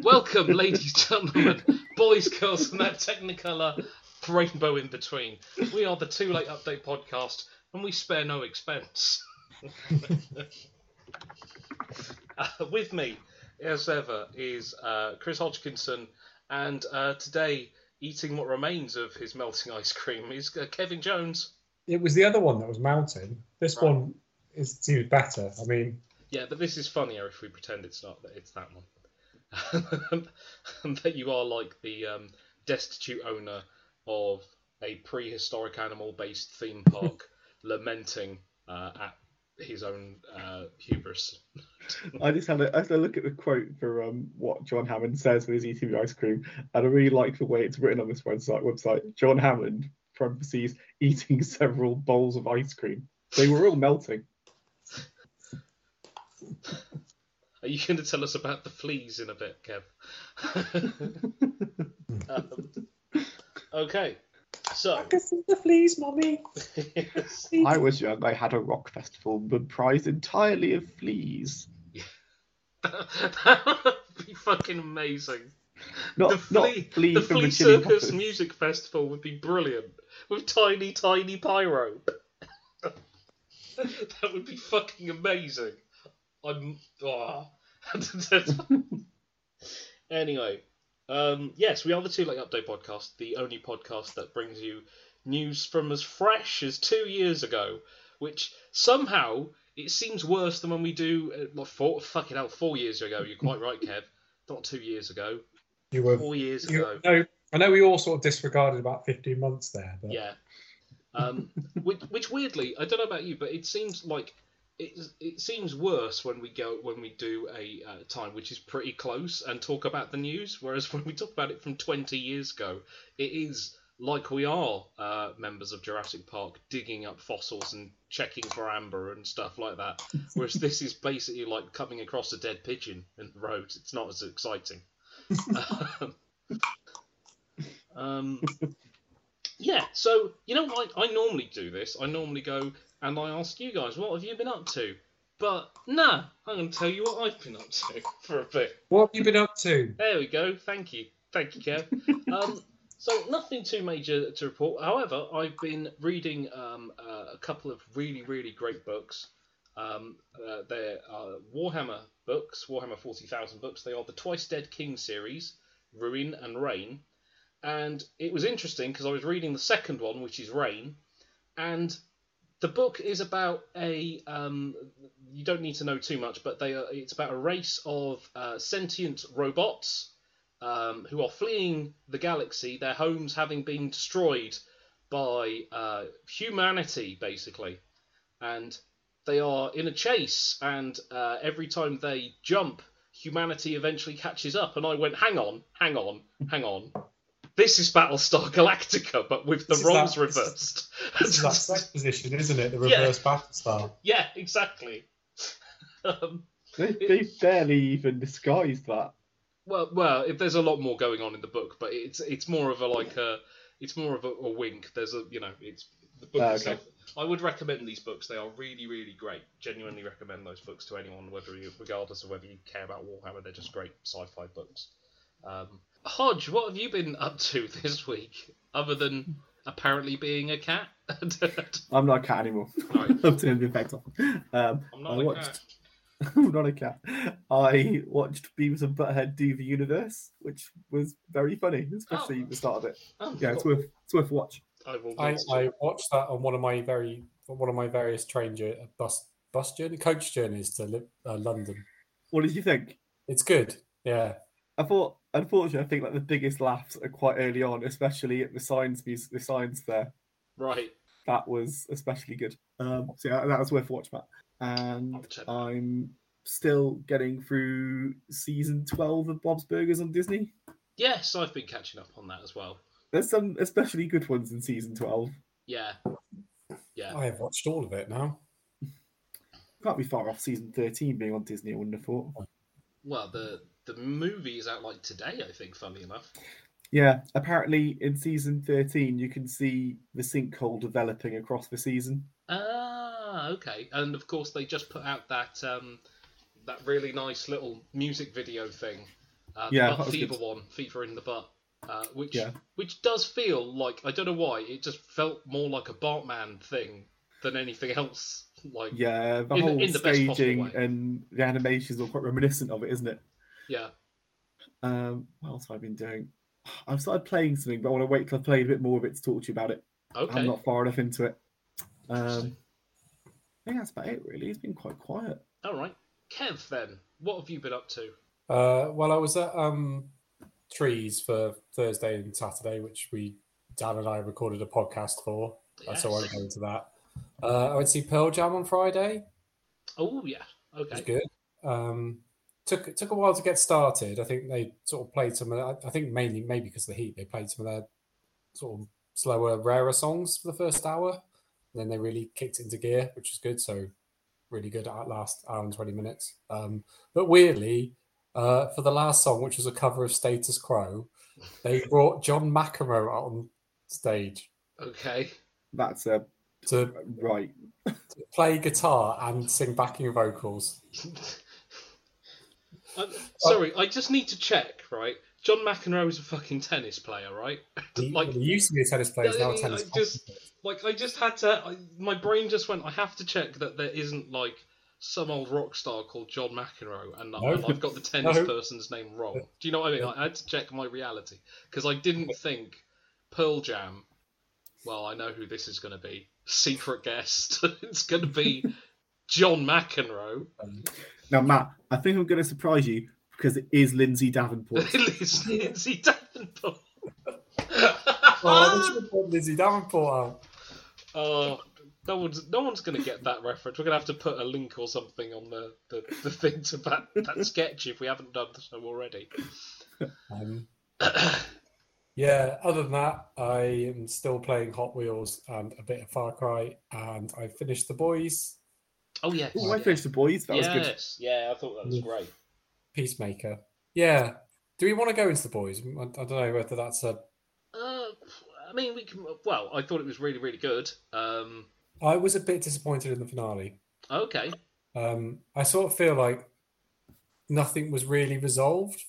Welcome, ladies, gentlemen, boys, girls, and that Technicolor rainbow in between. We are the Too Late Update podcast, and we spare no expense. uh, with me, as ever, is uh, Chris Hodgkinson, and uh, today, eating what remains of his melting ice cream, is uh, Kevin Jones. It was the other one that was melting. This Right. one is seems better. I mean, Yeah, but this is funnier if we pretend it's not that it's that one. that you are like the um, destitute owner of a prehistoric animal-based theme park, lamenting uh, at his own uh, hubris. I just had a, I had a look at the quote for um, what John Hammond says when he's eating the ice cream, and I really like the way it's written on this website. Website John Hammond parentheses eating several bowls of ice cream. They were all melting. Are you going to tell us about the fleas in a bit, Kev? um, okay, so can see the fleas, mommy. I was young. I had a rock festival comprised entirely of fleas. that would be fucking amazing. Not the not flea, flea the flea the circus Peppers. music festival would be brilliant with tiny, tiny pyro. that would be fucking amazing. I'm. ah. anyway, um, yes, we are the Too Late Update podcast, the only podcast that brings you news from as fresh as two years ago, which somehow it seems worse than when we do. Uh, well, four, fucking hell, four years ago. You're quite right, Kev. Not two years ago. You were. Four years You, ago. no, I know we all sort of disregarded about 15 months there, but Yeah. Um, which, which weirdly, I don't know about you, but it seems like it, it seems worse when we go when we do a uh, time which is pretty close and talk about the news. Whereas when we talk about it from 20 years ago, it is like we are uh, members of Jurassic Park digging up fossils and checking for amber and stuff like that. Whereas this is basically like coming across a dead pigeon in the road. It's not as exciting. um, yeah, so you know? I, I normally do this. I normally go and I ask you guys, what have you been up to? But nah, I'm going to tell you what I've been up to for a bit. what have you been up to? There we go. Thank you. Thank you, Kev. um, so nothing too major to report. However, I've been reading um, uh, a couple of really, really great books. Um, uh, they're uh, Warhammer books, Warhammer 40,000 books. They are the Twice Dead King series, Ruin and Reign. And it was interesting because I was reading the second one, which is Reign, and the book is about a. Um, you don't need to know too much, but they are, it's about a race of uh, sentient robots um, who are fleeing the galaxy, their homes having been destroyed by uh, humanity, basically. And they are in a chase, and uh, every time they jump, humanity eventually catches up. And I went, hang on, hang on, hang on. This is Battlestar Galactica, but with the This roles reversed. This is that sex position, isn't it? The reverse battle star. yeah, exactly. um, They, they barely even disguised that. Well, well, if there's a lot more going on in the book, but it's it's more of a like a it's more of a, a wink. There's a you know it's the book Ah, okay. I would recommend these books. They are really really great. Genuinely recommend those books to anyone, whether you regardless of whether you care about Warhammer. They're just great sci-fi books. Um, Hodge, what have you been up to this week, other than apparently being a cat? I'm not a cat anymore. Right. I've turned the effect off. Um, I'm not I a watched. cat. I'm not a cat. I watched Beavis and Butthead do the universe, which was very funny, especially Oh. the start of it. Oh, Yeah, it's worth it's worth watch. I. I. I watched that on one of my very one of my various train journey, bus bus journey coach journeys to uh, London. What did you think? It's good. Yeah. I thought, unfortunately, I think like the biggest laughs are quite early on, especially at the science mus- the science there. right. That was especially good. Um, so yeah, that was worth a watch, Matt. And I'll check that. I'm still getting through season twelve of Bob's Burgers on Disney. Yes, I've been catching up on that as well. There's some especially good ones in season twelve. Yeah. Yeah. I have watched all of it now. Can't be far off season thirteen being on Disney. I wouldn't have thought. Well, the the movie is out like today, I think. Funny enough. Yeah, apparently in season 13, you can see the sinkhole developing across the season. Ah, okay. And of course, they just put out that um, that really nice little music video thing. Uh, the Yeah, butt fever good. one, fever in the butt, uh, which Yeah. which does feel like I don't know why it just felt more like a Bartman thing than anything else. Like Yeah, the In whole in the staging and the animations are quite reminiscent of it, isn't it? Yeah, Um, what else have I been doing? I've started playing something, but I want to wait till I've played a bit more of it to talk to you about it. okay. I'm not far enough into it. Um, I think that's about it, really. It's been quite quiet. All right, Kev. Then what have you been up to? Uh, well, I was at um, Trees for Thursday and Saturday, which we Dan and I recorded a podcast for. Uh, So I won't Yes. go into that. Uh, I went to see Pearl Jam on Friday. Oh yeah. It was Okay. good. Um, took took a while to get started. I think they sort of played some. Of, I I think mainly maybe because of the heat, they played some of their sort of slower, rarer songs for the first hour. And then they really kicked into gear, which was good. So really good at last hour and twenty minutes. Um, but weirdly, uh, for the last song, which was a cover of Status Quo, they brought John McEnroe on stage Okay. That's a to right. to play guitar and sing backing vocals. I'm, sorry, I just need to check. Right, John McEnroe is a fucking tennis player, right? Like, he used to be a tennis player, he's now a I tennis just- like I just had to. I, my brain just went. I have to check that there isn't like some old rock star called John McEnroe, and, No. I've got the tennis No. person's name wrong. Do you know what I mean? I had to check my reality because I didn't think Pearl Jam. Well, I know who this is going to be. Secret guest. it's going to be John McEnroe. Um, Now, Matt, I think I'm going to surprise you because it is Lindsay Davenport. Liz- Lindsay Davenport. Oh, they should have brought Lizzie Davenport out. Oh, no one's no one's going to get that reference. We're going to have to put a link or something on the, the, the thing to that, that sketch if we haven't done so already. Um, yeah, other than that, I am still playing Hot Wheels and a bit of Far Cry, and I finished The Boys, Oh yes, Oh, I finished the boys. That was good. yes, yeah, I thought that was Yeah. great. Peacemaker. Yeah. Do we want to go into The Boys? I, I don't know whether that's a. Uh, I mean, we can. Well, I thought it was really, really good. Um, I was a bit disappointed in the finale. okay, Um, I sort of feel like nothing was really resolved.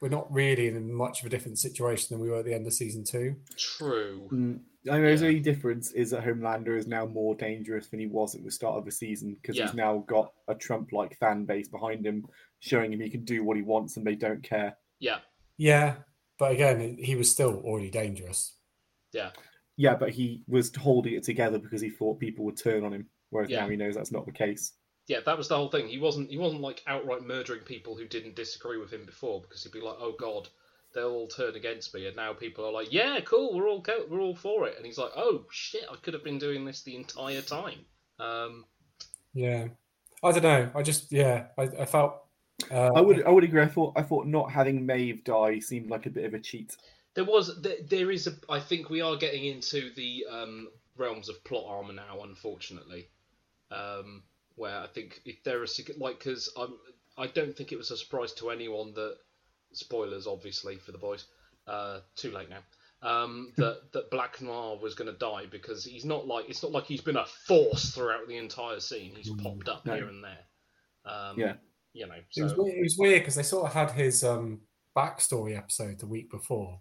We're not really in much of a different situation than we were at the end of season two. true. Mm, I know the only difference is that Homelander is now more dangerous than he was at the start of the season because Yeah. he's now got a Trump-like fan base behind him, showing him he can do what he wants and they don't care. Yeah, Yeah, but again, he was still already dangerous. yeah, Yeah, but he was holding it together because he thought people would turn on him, whereas Yeah. now he knows that's not the case. yeah. That was the whole thing. He wasn't. He wasn't like outright murdering people who didn't disagree with him before, because he'd be like, "Oh God, they'll all turn against me," and now people are like, "Yeah, cool, we're all co- we're all for it," and he's like, "Oh shit, I could have been doing this the entire time." Um, Yeah, I don't know. I just yeah, I, I felt. Uh, I would I would agree. I thought I thought not having Maeve die seemed like a bit of a cheat. There was there, there is a. I think we are getting into the um, realms of plot armor now, unfortunately. Um, where I think if there are like because I'm I don't think it was a surprise to anyone that spoilers obviously for the boys. Uh, too late now. Um, that that Black Noir was going to die because he's not like it's not like he's been a force throughout the entire scene. He's popped up No. here and there. Um, Yeah. You know. it was So weird, it was weird because they sort of had his um backstory episode the week before,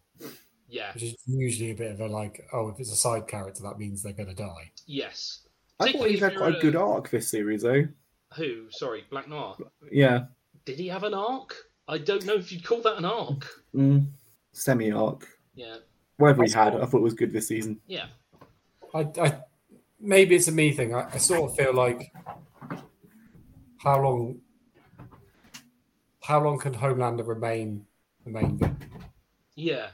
yeah. which is usually a bit of a like, oh, if it's a side character, that means they're going to die. Yes. I thought he's had quite a good arc this series though. Who? Sorry, Black Noir. Yeah, Did he have an arc? I don't know if you'd call that an arc. mm. semi arc. Yeah. Whatever he I had, I thought it was good this season. Yeah. I, I maybe it's a me thing. I, I sort of feel like how long how long can Homelander remain the main villain? Yeah.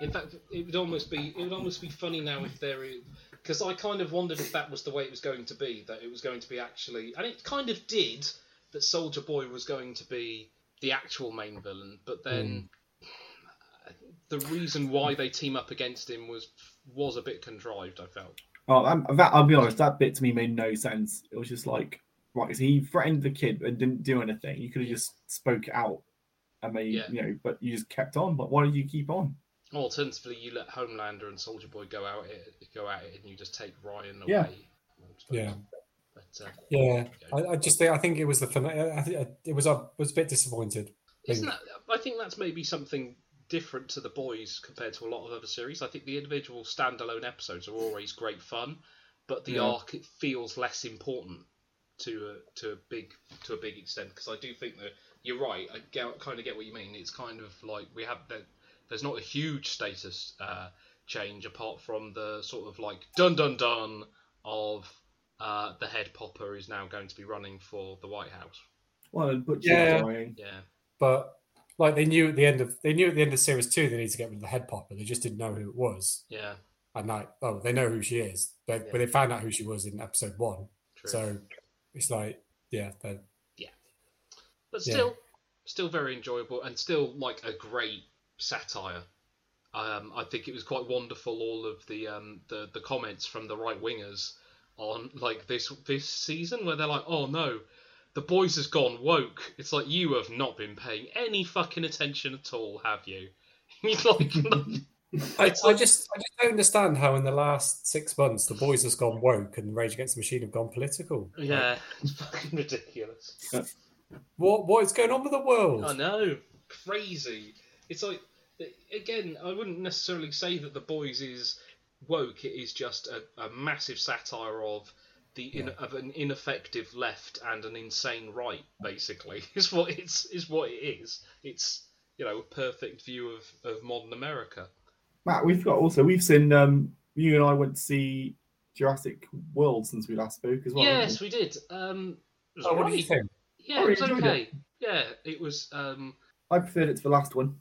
In fact, it would almost be it would almost be funny now if there is because I kind of wondered if that was the way it was going to be that it was going to be actually and it kind of did that Soldier Boy was going to be the actual main villain, but then the reason why they team up against him was was a bit contrived. I felt. Oh, um, that I'll be honest, that bit to me made no sense. It was just like, right, so he threatened the kid and didn't do anything. You could have just spoke out and made, Yeah. you know, but you just kept on. But why did you keep on? Alternatively, you let Homelander and Soldier Boy go out it, go at it, and you just take Ryan away. Yeah. Yeah, But, uh, yeah. I, I just think I think it was the I think it was I was a bit disappointed. Isn't that? I think that's maybe something different to the boys compared to a lot of other series. I think the individual standalone episodes are always great fun, but the Yeah. arc it feels less important to a, to a big to a big extent because I do think that you're right. I get, kind of get what you mean. It's kind of like we have there, there's not a huge status uh, change apart from the sort of like dun dun dun of uh, the head popper is now going to be running for the White House. Well, Butcher Yeah. dying. Yeah. But like they knew at the end of they knew at the end of series two they need to get rid of the head popper. They just didn't know who it was. Yeah. And like, oh, they know who she is, but, Yeah. but they found out who she was in episode one. True. So it's like, yeah, they're but Yeah. still, still very enjoyable and still like a great satire. Um, I think it was quite wonderful all of the um, the the comments from the right wingers on like this this season where they're like, oh no, the boys has gone woke. It's like you have not been paying any fucking attention at all, have you? Like, I, I just I just don't understand how in the last six months the boys has gone woke and Rage Against the Machine have gone political. yeah, it's fucking ridiculous. What what is going on with the world? I know, crazy. It's like again, I wouldn't necessarily say that the boys is woke. It is just a, a massive satire of the in, of an ineffective left and an insane right. Basically, is what it's is what it is. It's you know a perfect view of, of modern America. Matt, we've got also we've seen um you and I went to see Jurassic World since we last spoke as well. yes, we did. Um, it was Oh, what do you think? Yeah, Oh, it was you enjoyed okay. Yeah, it was. Um, I preferred it to the last one.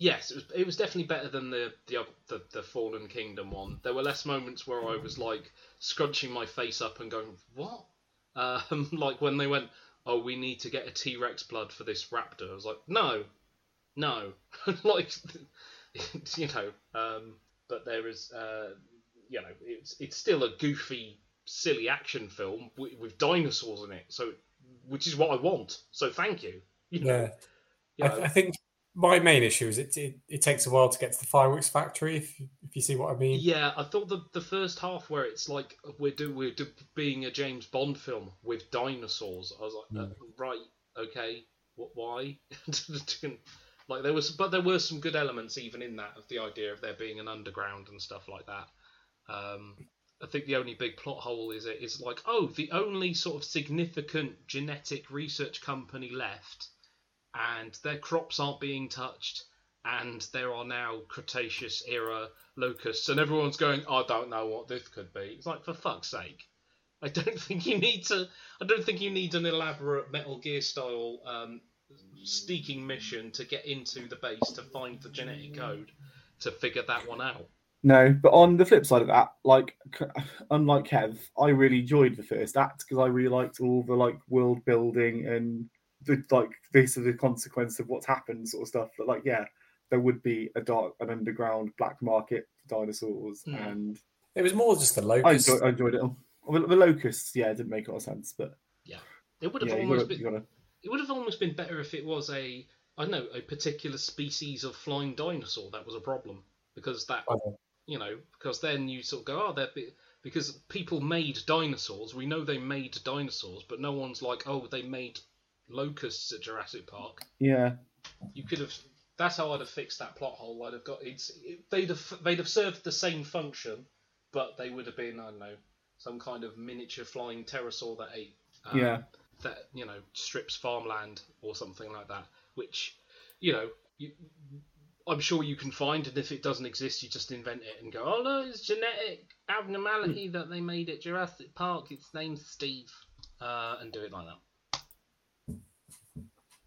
Yes, it was. It was definitely better than the the the, the Fallen Kingdom one. There were less moments where I was like scrunching my face up and going, "What?" Um, like when they went, "Oh, we need to get a T Rex blood for this raptor." I was like, "No, no," like you know. Um, but there is, uh, you know, it's it's still a goofy, silly action film with, with dinosaurs in it. So, which is what I want. So, thank you. you know, Yeah, you I, know. I think my main issue is it, it it takes a while to get to the fireworks factory. If if you see what I mean. Yeah, I thought the the first half where it's like we're do we're do, being a James Bond film with dinosaurs. I was like, uh, right, okay, what, why? like there was, but there were some good elements even in that of the idea of there being an underground and stuff like that. Um, I think the only big plot hole is it is like, oh, the only sort of significant genetic research company left, and their crops aren't being touched, and there are now Cretaceous era locusts, and everyone's going, I don't know what this could be. It's like, for fuck's sake. I don't think you need to. I don't think you need an elaborate Metal Gear style um, sneaking mission to get into the base to find the genetic code to figure that one out. No, but on the flip side of that, like unlike Kev, I really enjoyed the first act because I really liked all the like world building and the like this is the consequence of what's happened sort of stuff. But like, yeah, there would be a dark, an underground black market for dinosaurs, Hmm. and It was more just the I locust. enjoyed, I enjoyed it all. Well, the locusts, yeah, it didn't make a lot of sense, but yeah It would have yeah, almost gotta, been you gotta, it would have almost been better if it was a I don't know a particular species of flying dinosaur that was a problem because that Okay. you know because then you sort of go oh they're bi- because people made dinosaurs we know they made dinosaurs but no one's like oh they made locusts at Jurassic Park. Yeah, you could have that's how I'd have fixed that plot hole. I'd have got it's it, they'd have they'd have served the same function but they would have been I don't know some kind of miniature flying pterosaur that ate um, yeah. that you know strips farmland or something like that which you know you, I'm sure you can find and if it doesn't exist you just invent it and go oh no it's genetic abnormality that they made at Jurassic Park. Its name's Steve uh, and do it like that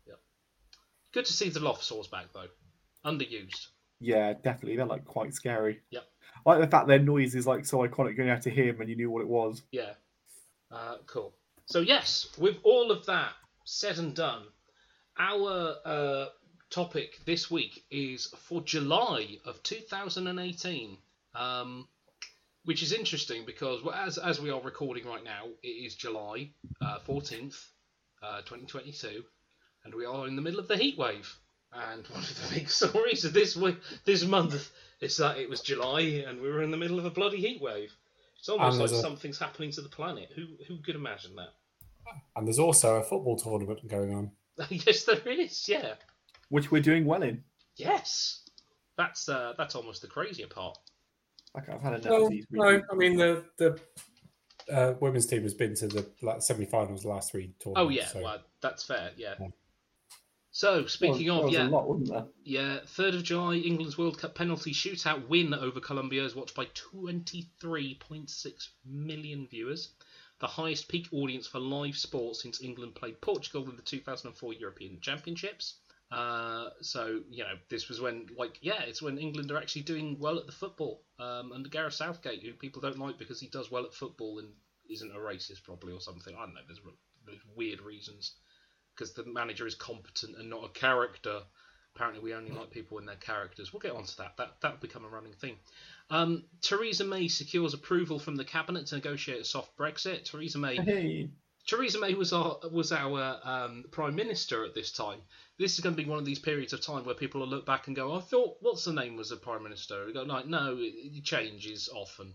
yep good to see the Lophsaurs back though underused Yeah, definitely. They're like quite scary. Yep. I like the fact their noise is like so iconic. going out to hear them and you knew what it was. Yeah. Uh, cool. So yes, with all of that said and done, our uh, topic this week is for July of 2018, um, which is interesting because well, as as we are recording right now, it is July uh, 14th, uh, 2022, and we are in the middle of the heat wave. And one of the big stories of this week, this month is that it was July and we were in the middle of a bloody heat wave. It's almost like a- something's happening to the planet. Who who could imagine that? And there's also a football tournament going on. yes, there is. Yeah. Which we're doing well in. Yes. That's uh, that's almost the crazier part. Like I've had enough No, of these. no. I mean the the uh, women's team has been to the like, semi-finals the last three Oh tournaments. Oh yeah, so- well that's fair. Yeah. Yeah. So speaking Well, of yeah, lot, yeah, third of July, England's World Cup penalty shootout win over Colombia is watched by 23.6 million viewers, the highest peak audience for live sport since England played Portugal in the 2004 European Championships. Uh, so you know, this was when, like, yeah, it's when England are actually doing well at the football um, under Gareth Southgate, who people don't like because he does well at football and isn't a racist, probably or something. I don't know. There's, there's weird reasons because the manager is competent and not a character. Apparently, we only like people in their characters. We'll get onto that. That that'll become a running thing. Um, Theresa May secures approval from the cabinet to negotiate a soft Brexit. Theresa May Hey, Theresa May was our was our um, prime minister at this time. This is going to be one of these periods of time where people will look back and go, "I thought what's the name was a prime minister." We go like, "No, it, it changes often,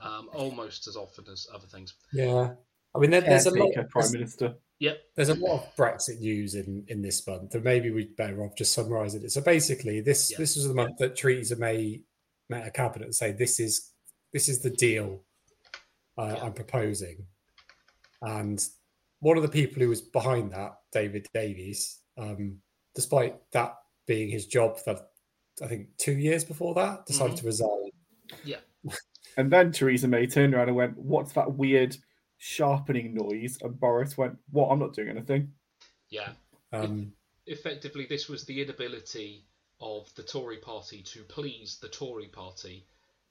um, almost as often as other things." Yeah, I mean there, there's a lot. caretaker prime minister. Yep. there's a lot of Brexit news in in this month, and maybe we'd better off just summarising it. So basically, this Yeah. this was the month that Theresa May met a cabinet and say this is this is the deal uh, Yeah. I'm proposing, and one of the people who was behind that, David Davis, um, despite that being his job for I think two years before that, decided Mhm. to resign. Yeah. And then Theresa May turned around and went, "What's that weird sharpening noise?" And Boris went, "What? I'm not doing anything." Yeah. Um, effectively this was the inability of the Tory party to please the Tory party,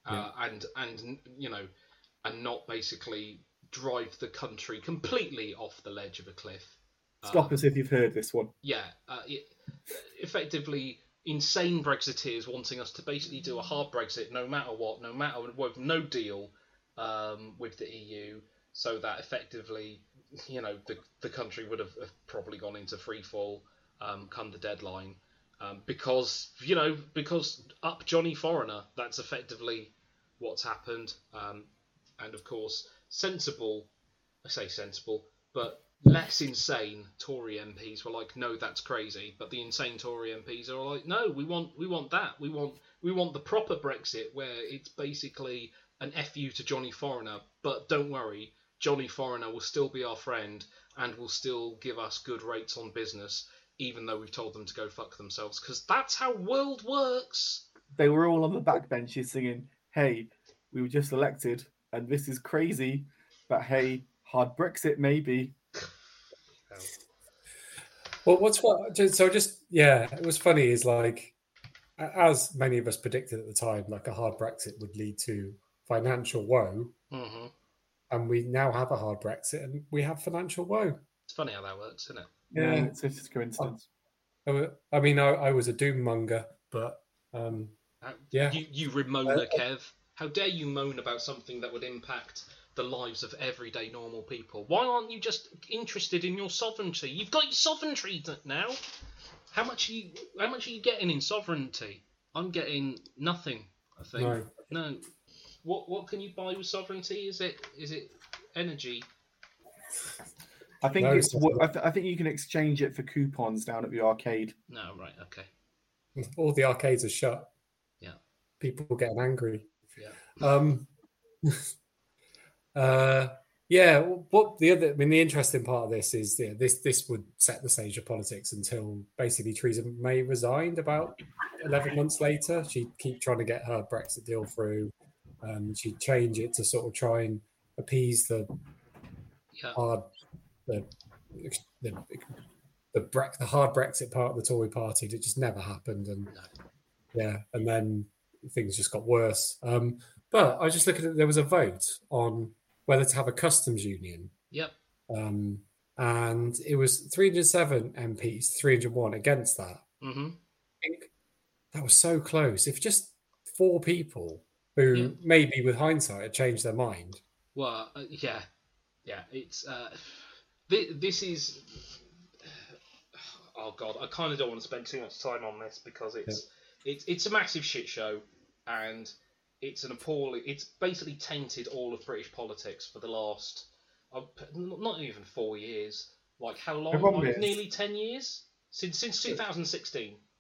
uh, and and you know, and not basically drive the country completely off the ledge of a cliff. Stop Uh, us if you've heard this one. Yeah, uh, it, effectively insane Brexiteers wanting us to basically do a hard Brexit no matter what, no matter with no deal um, with the EU, so that effectively, you know, the the country would have have probably gone into free fall um, come the deadline. Um, because you know, because up Johnny Foreigner, that's effectively what's happened. Um, and of course, sensible, I say sensible, but less insane Tory MPs were like, no, that's crazy. But the insane Tory MPs are like, no, we want we want that. We want we want the proper Brexit where it's basically an fu to Johnny Foreigner. But don't worry, Johnny Foreigner will still be our friend and will still give us good rates on business, even though we've told them to go fuck themselves. Because that's how world works. They were all on the backbenches singing, "Hey, we were just elected, and this is crazy, but hey, hard Brexit maybe." Well, what's what? So just yeah, it was funny. Is like as many of us predicted at the time, like a hard Brexit would lead to financial woe, hmm and we now have a hard Brexit and we have financial woe. It's funny how that works, isn't it? Yeah, Yeah. it's just a coincidence. I I mean, I, I was a doom monger, but um, How, Yeah. You, you remoaner, Kev. How dare you moan about something that would impact the lives of everyday normal people? Why aren't you just interested in your sovereignty? You've got your sovereignty now. How much are you? How much are you getting in sovereignty? I'm getting nothing. I think. No. No. What What can you buy with sovereignty? Is it Is it energy? I think No, it's. it's I, th- I think you can exchange it for coupons down at the arcade. No. Right. Okay. all the arcades are shut. Yeah. People getting angry. Yeah. Um, uh, yeah. What the other? I mean, the interesting part of this is yeah, this this would set the stage of politics until basically Theresa May resigned about eleven months later. She'd keep trying to get her Brexit deal through. Um, she'd change it to sort of try and appease the Yeah. hard the the the, Bre- the hard Brexit part of the Tory party that just never happened, and yeah, and then things just got worse. Um, but I was just looking at there was a vote on whether to have a customs union, Yep. um, and it was 307 MPs, 301 against that. hmm I think that was so close. If just four people who Yeah. maybe with hindsight had changed their mind, Well, uh, yeah, yeah. It's uh, this, this is. Oh god, I kind of don't want to spend too much time on this because it's it's it's a massive shit show, and it's an appalling. It's basically tainted all of British politics for the last, uh, not even four years. Like how long? Like nearly ten years since since 2016.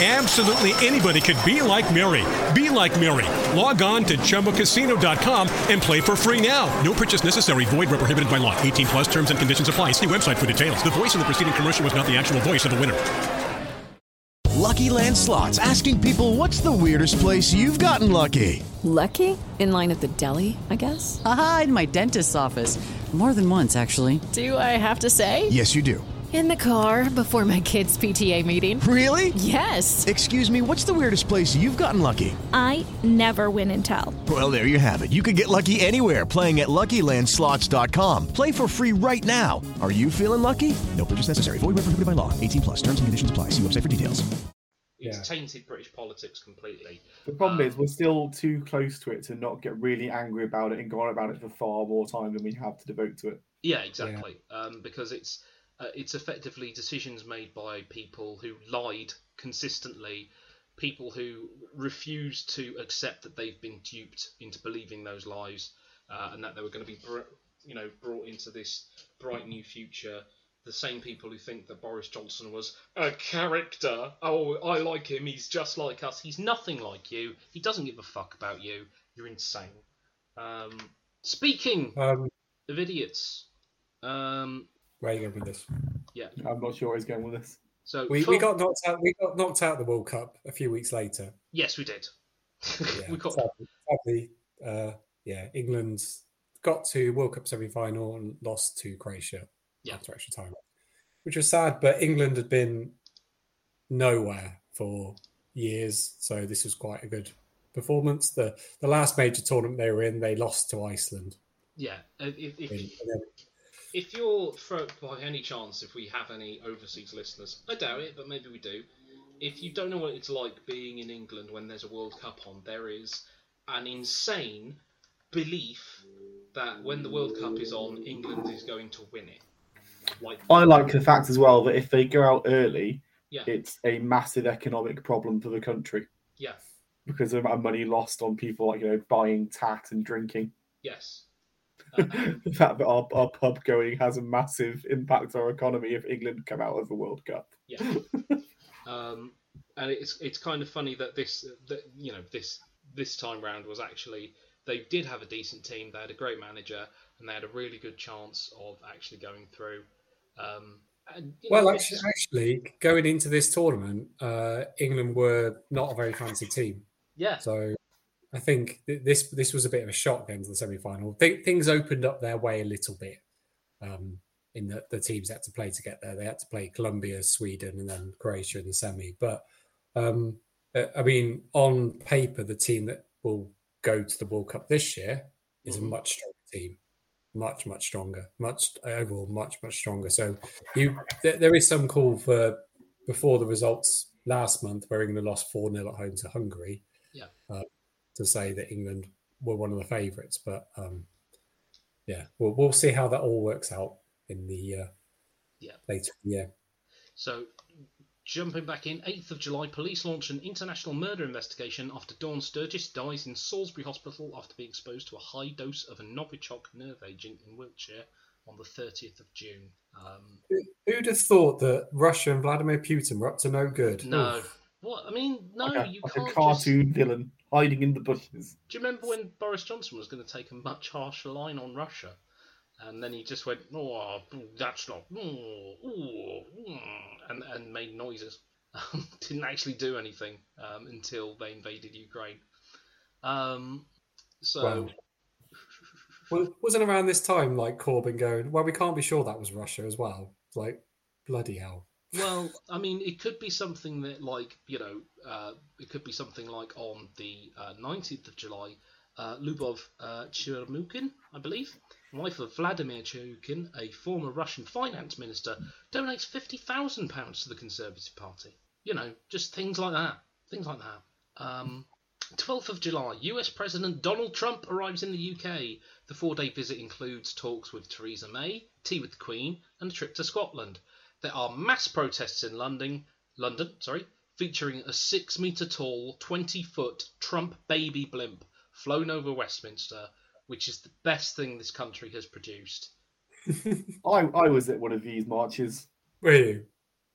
Absolutely anybody could be like Mary. Be like Mary. Log on to ChumbaCasino.com and play for free now. No purchase necessary. Void where prohibited by law. 18 plus terms and conditions apply. See website for details. The voice of the preceding commercial was not the actual voice of the winner. Lucky Land Slots asking people what's the weirdest place you've gotten lucky? Lucky? In line at the deli, I guess? Aha, in my dentist's office. More than once, actually. Do I have to say? Yes, you do. In the car before my kids' PTA meeting. Really? Yes. Excuse me, what's the weirdest place you've gotten lucky? I never win and tell. Well, there you have it. You can get lucky anywhere playing at LuckyLandSlots.com. Play for free right now. Are you feeling lucky? No purchase necessary. Void where prohibited by law. 18 plus. Terms and conditions apply. See website for details. It's tainted British politics completely. The problem Um, is we're still too close to it to not get really angry about it and go on about it for far more time than we have to devote to it. Yeah, exactly. Um, because it's uh, it's effectively decisions made by people who lied consistently, people who refused to accept that they've been duped into believing those lies, uh, and that they were going to be, br- you know, brought into this bright new future. The same people who think that Boris Johnson was a character. Oh, I like him. He's just like us. He's nothing like you. He doesn't give a fuck about you. You're insane. Um, speaking um, of idiots, um, where are you going with this? yeah. I'm not sure where he's going with this. So We, for- we got knocked out. We got knocked out of the World Cup a few weeks later. yes, we did. Yeah, we got sadly, sadly, uh, yeah, England got to World Cup semi final and lost to Croatia Yeah. after extra time, which was sad. But England had been nowhere for years, so this was quite a good performance. The the last major tournament they were in, they lost to Iceland. yeah. If, if, And then- if you're for by any chance, if we have any overseas listeners, I doubt it, but maybe we do. If you don't know what it's like being in England when there's a World Cup on, there is an insane belief that when the World Cup is on, England is going to win it. Like I like the fact as well that if they go out early, yeah, it's a massive economic problem for the country yeah, because of the amount of money lost on people like you know buying tat and drinking. yes. The fact that our, our pub going has a massive impact on our economy if England come out of the World Cup. Yeah. um, and it's it's kind of funny that this that you know this this time round was actually they did have a decent team. They had a great manager, and they had a really good chance of actually going through. Um, And, Well, know, actually, actually, going into this tournament, uh, England were not a very fancy team. yeah, So I think th- this this was a bit of a shock going to the semi final. Th- things opened up their way a little bit um, in the, the teams that had to play to get there. They had to play Colombia, Sweden, and then Croatia in the semi. But um, uh, I mean, on paper, the team that will go to the World Cup this year is a much stronger team. Much, much stronger. Much overall, much, much stronger. So you, there, there is some call for before the results last month, where England lost four 0 at home to Hungary yeah. To say that England were one of the favourites. But um, yeah, we'll, we'll see how that all works out in the uh, Yeah. later yeah. So, jumping back in, 8th of July, police launch an international murder investigation after Dawn Sturgess dies in Salisbury Hospital after being exposed to a high dose of a Novichok nerve agent in Wiltshire on the 30th of June. Um, Who'd have thought that Russia and Vladimir Putin were up to no good? no. Oof. What? I mean, no, like a, you like can't a just... cartoon villain hiding in the bushes. Do you remember when Boris Johnson was going to take a much harsher line on Russia? And then he just went, oh, that's not, oh, oh, mm," and, and made noises. Didn't actually do anything um, until they invaded Ukraine. Um, so, Wow. Well, wasn't around this time like Corbyn going, well, we can't be sure that was Russia as well. Like, bloody hell. Well, I mean, it could be something that, like, you know, uh, it could be something like on the uh, 19th of July, uh, Lubov uh, Chernukhin, I believe, wife of Vladimir Chernukhin, a former Russian finance minister, donates £50,000 to the Conservative Party. You know, just things like that. Things like that. Um, 12th of July, US President Donald Trump arrives in the UK. The four day visit includes talks with Theresa May, tea with the Queen, and a trip to Scotland. There are mass protests in London, London, sorry, featuring a six metre tall, 20 foot Trump baby blimp flown over Westminster, which is the best thing this country has produced. I, I was at one of these marches. Were you?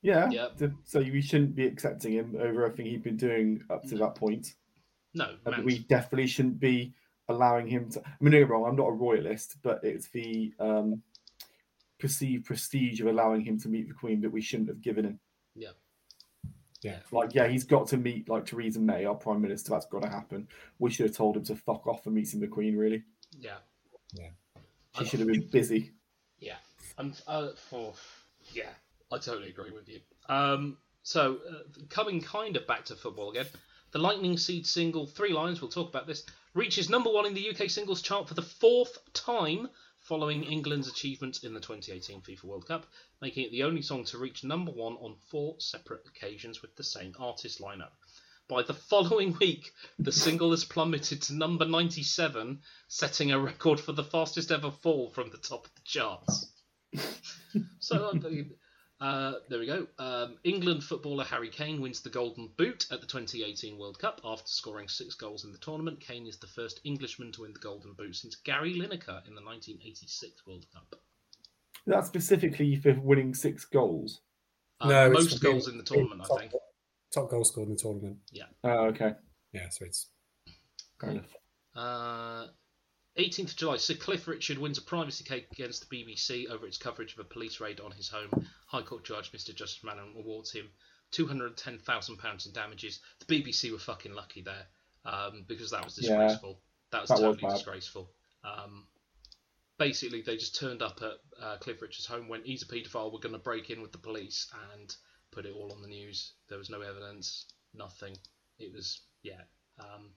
Yeah. Yep. th- So we shouldn't be accepting him over everything he'd been doing up to that point. No, And we definitely shouldn't be allowing him to. I mean, don't get wrong, I'm not a royalist, but it's the um, perceived prestige of allowing him to meet the Queen that we shouldn't have given him. Yeah. Yeah. Like, yeah, he's got to meet like Theresa May, our Prime Minister. That's got to happen. We should have told him to fuck off for meeting the Queen. Really, Yeah. Yeah. She should have been busy. Yeah. And uh, for yeah, I totally agree with you. Um, so uh, coming kind of back to football again, the Lightning Seed single Three Lions. We'll talk about this. Reaches number one in the UK singles chart for the fourth time, following England's achievements in the 2018 FIFA World Cup, making it the only song to reach number one on four separate occasions with the same artist lineup. By the following week, the single has plummeted to number 97, setting a record for the fastest ever fall from the top of the charts. so mean, uh, there we go. Um, England footballer Harry Kane wins the Golden Boot at the 2018 World Cup after scoring six goals in the tournament. Kane is the first Englishman to win the Golden Boot since Gary Lineker in the 1986 World Cup. That's specifically for winning six goals. Uh, No, most for goals in the tournament, I think. Top goal scored in the tournament. Yeah. Oh, okay. Yeah, so it's kind of. Uh, 18th of July, Sir Cliff Richard wins a privacy case against the BBC over its coverage of a police raid on his home. High Court Judge Mr. Justice Manon awards him £210,000 in damages. The BBC were fucking lucky there um, because that was Yeah, disgraceful. that was that totally bad. disgraceful. Um, basically, they just turned up at uh, Cliff Richard's home when he's a paedophile. We're going to break in with the police and put it all on the news. There was no evidence, nothing. It was, yeah, um,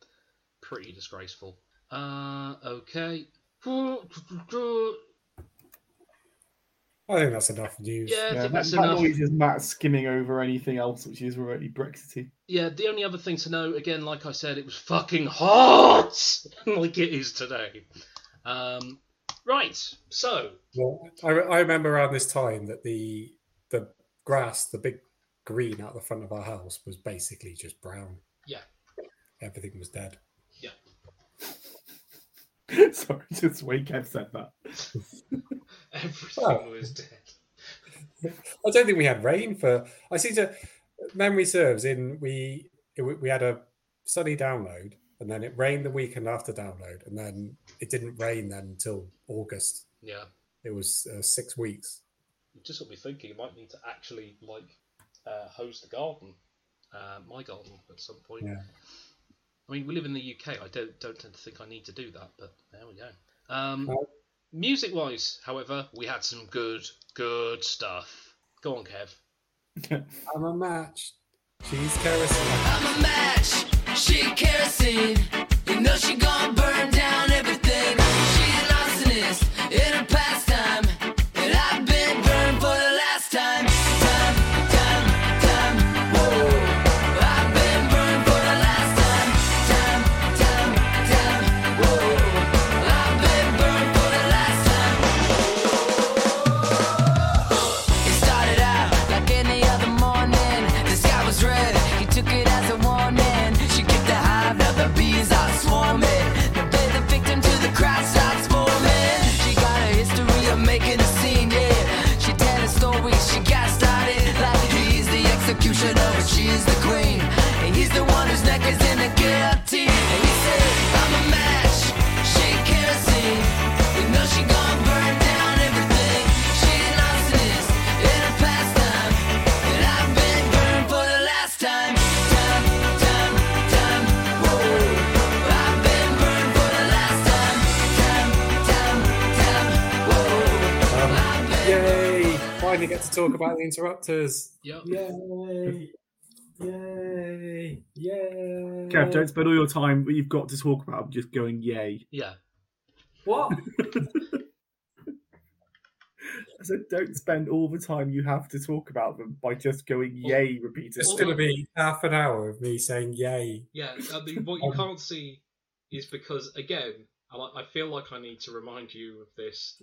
pretty disgraceful. Uh, okay. I think that's enough news. Yeah, I Yeah, think that, that's that enough. noise is Matt skimming over anything else which is remotely Brexity. Yeah, the only other thing to know, again, like I said, it was fucking hot, like it is today. Um, right, so Well, I, I remember around this time that the the grass, the big green out the front of our house, was basically just brown. yeah, Everything was dead. Yeah. Sorry, just the way Kev said that. Everything Oh. was dead. I don't think we had rain for. I seem to memory serves in we it, we had a sunny download and then it rained the weekend after download and then it didn't rain then until August. Yeah, It was uh, six weeks. you just got me thinking. You might need to actually like uh, hose the garden, uh, my garden, at some point. Yeah. I mean, we live in the UK. I don't don't tend to think I need to do that, but there we go. Um, Well- music wise, however, we had some good good stuff. Go on, Kev. I'm a match. She's kerosene. I'm a match, she kerosene. You know she gonna burn down everything. She an arsonist in her pastime. Um, Finally get to talk about the interrupters. Yep. Yay! Yay! Yay! Kev, don't spend all your time what you've got to talk about just going yay. Yeah. What? I said don't spend all the time you have to talk about them by just going yay repeatedly. It's going to be half an hour of me saying yay. Yeah, I mean, what you um, can't see is because, again, I I feel like I need to remind you of this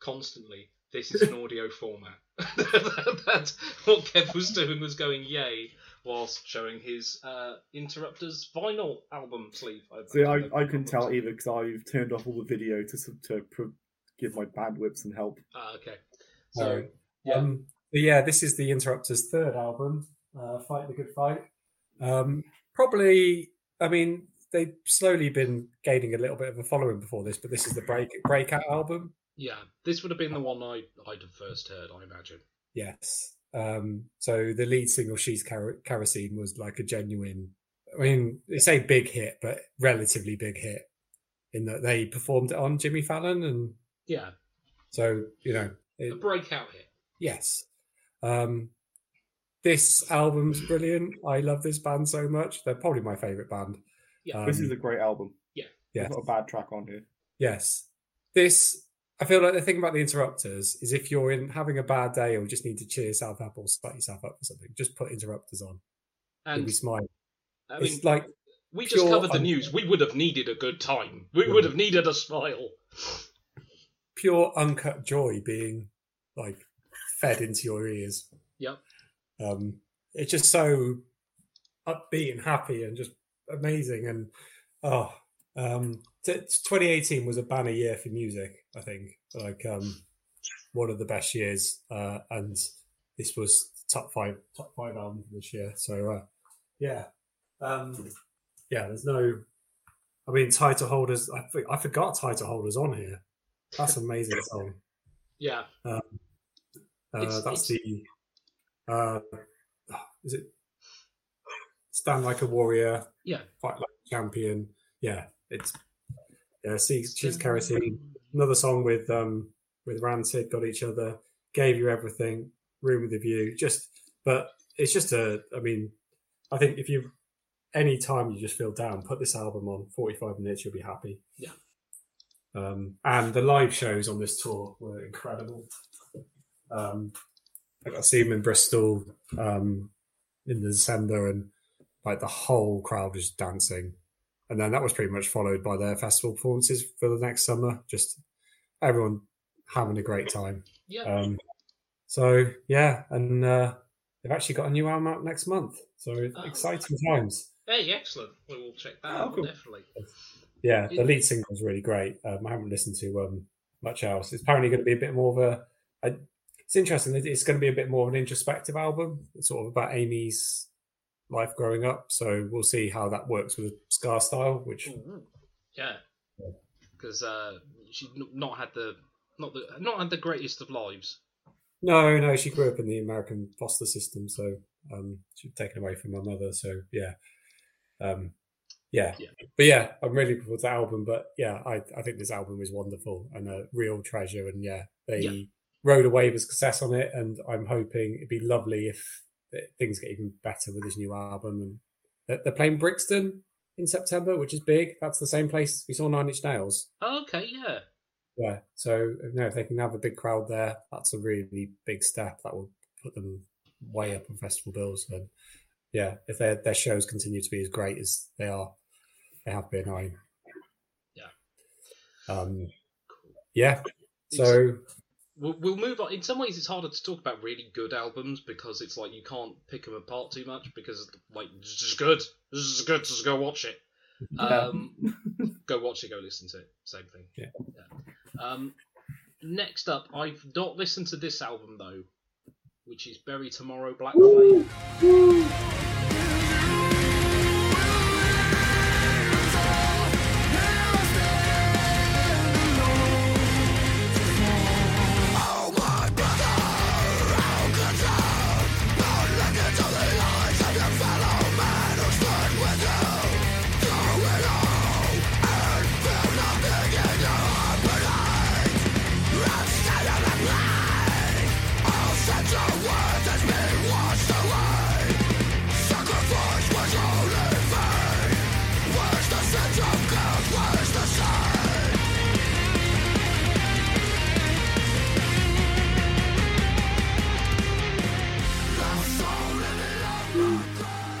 constantly. This is an audio format. That's what Kev was doing was going yay whilst showing his uh, Interrupters vinyl album sleeve. See, I, I couldn't tell either because I've turned off all the video to to pro- give my bandwidth some help. Ah, okay. So, So, yeah. um, but yeah, this is the Interrupters' third album, uh, Fight the Good Fight. Um, probably, I mean, they've slowly been gaining a little bit of a following before this, but this is the break breakout album. yeah, this would have been the one I, I'd have first heard, I imagine. Yes. Um, so the lead single, She's Ker- Kerosene, was like a genuine, I mean, they say big hit, but relatively big hit in that they performed it on Jimmy Fallon. And Yeah, so, you know, a breakout hit. yes. Um, this album's brilliant. I love this band so much. They're probably my favorite band. Yeah. this Um, is a great album. Yeah. Yes. There's not a bad track on here. Yes. This, I feel like the thing about the interrupters is if you're in having a bad day or just need to cheer yourself up or start yourself up for something, just put interrupters on. And be smiling. I mean, it's like we just covered the news. We would have needed a good time. We would have needed a smile. pure uncut joy being like fed into your ears. Yep. Um, it's just so upbeat and happy and just amazing. And oh, um, t- 2018 was a banner year for music. I think like um, one of the best years, uh, and this was top five top five album this year. So uh, yeah, um, yeah. There's no. I mean, title holders. I, I forgot title holders on here. That's an amazing song. Yeah. Um, uh, It's- that's it's- the. Uh, is it stand like a warrior, Yeah. fight like a champion? Yeah, it's yeah. See, choose kerosene. Another song with um with Rancid, got each other, gave you everything, room with a view. Just, but it's just a. I mean, I think if you any time you just feel down, put this album on. Forty five minutes, you'll be happy. Yeah. Um, and the live shows on this tour were incredible. Um, I got to see them in Bristol um, in the December, and like the whole crowd was dancing. And then that was pretty much followed by their festival performances for the next summer. Just everyone having a great time. Yeah. Um, so yeah, and uh, they've actually got a new album out next month. So Oh. exciting times. Hey, excellent. We will check that Oh, out cool. definitely. Yeah, the lead single is really great. Um, I haven't listened to um, much else. It's apparently going to be a bit more of a. a it's interesting. It's going to be a bit more of an introspective album. It's sort of about Amy's life growing up. So we'll see how that works with Ska Style, which Yeah. Because uh, she's not had the not the not had the greatest of lives. No, no, she grew up in the American foster system, so um, she was taken away from her mother. So yeah, um, yeah. Yeah. But yeah, I'm really looking forward to the album. But yeah, I, I think this album is wonderful and a real treasure. And yeah, they Yeah. rode a wave of success on it, and I'm hoping it'd be lovely if things get even better with this new album. And they're- playing Brixton in September, which is big. That's the same place we saw Nine Inch Nails. Oh, okay, yeah. Yeah. So you know, if they can have a big crowd there, that's a really big step. That will put them way up on festival bills. And yeah, if their their shows continue to be as great as they are, they have been. I Yeah. Um. Yeah. So We'll, we'll move on. In some ways, it's harder to talk about really good albums because it's like you can't pick them apart too much because like this is good, this is good, just go watch it. Um, go watch it, go listen to it. Same thing. Yeah. Um, next up, I've not listened to this album though, which is Bury Tomorrow Black Flame.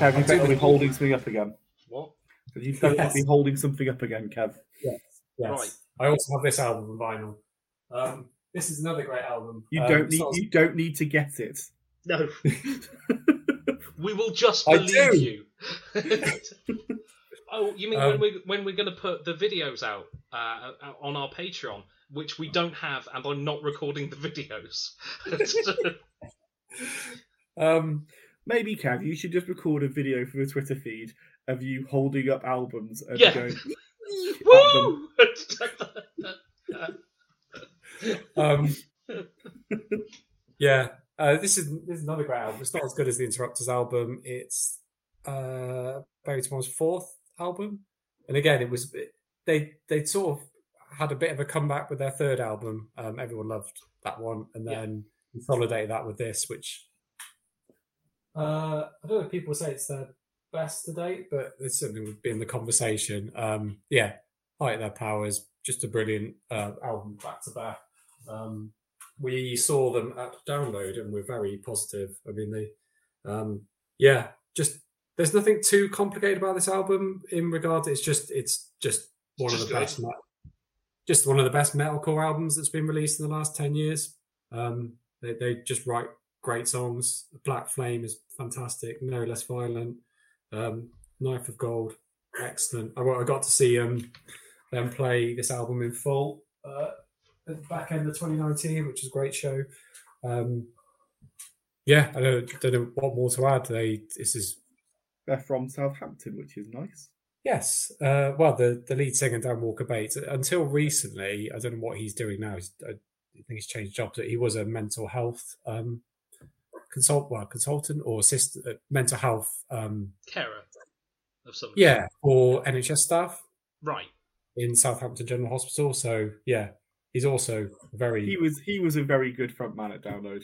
Kev, you I'm better be the- holding something up again. What? You better Yes. be holding something up again, Kev. yes, yes. Right. I also have this album on vinyl. Um, this is another great album. You Um, don't it's need. not- You don't need to get it. No, we will just believe you. oh, you mean Um, when we when we're going to put the videos out uh, uh, on our Patreon, which we don't have, and I'm not recording the videos. Um, Maybe, Kev, you should just record a video for the Twitter feed of you holding up albums and Yeah. going. Woo! um, yeah, uh, this is this is another great album. It's not as good as the Interrupters album. It's uh, Bury Tomorrow's fourth album, and again, it was they they sort of had a bit of a comeback with their third album. Um, everyone loved that one, and Yeah. then consolidated that with this, which uh, I don't know if people say it's their best to date, but it certainly would be in the conversation. Um, yeah, Height of Their Powers, just a brilliant uh, album back to back. Um, we saw them at Download and we're very positive. I mean, they, um, yeah, just there's nothing too complicated about this album in regard. It's just it's just one Just of the good. best, just one of the best metalcore albums that's been released in the last ten years. Um, they they just write great songs. Black Flame is fantastic. No less violent. Um, Knife of Gold, excellent. I, I got to see um, them play this album in full uh, at the back end of 2019, which is a great show. Um, yeah, I don't, don't know what more to add. They this is They're from Southampton, which is nice. yes. Uh, well, the the lead singer Dan Walker Bates. Until recently, I don't know what he's doing now. He's, I think he's changed jobs. He was a mental health um, consult, well, consultant or assistant, uh, mental health. Um, Carer of some. yeah, or NHS staff. Right. in Southampton General Hospital. So yeah, he's also very He was he was a very good front man at Download.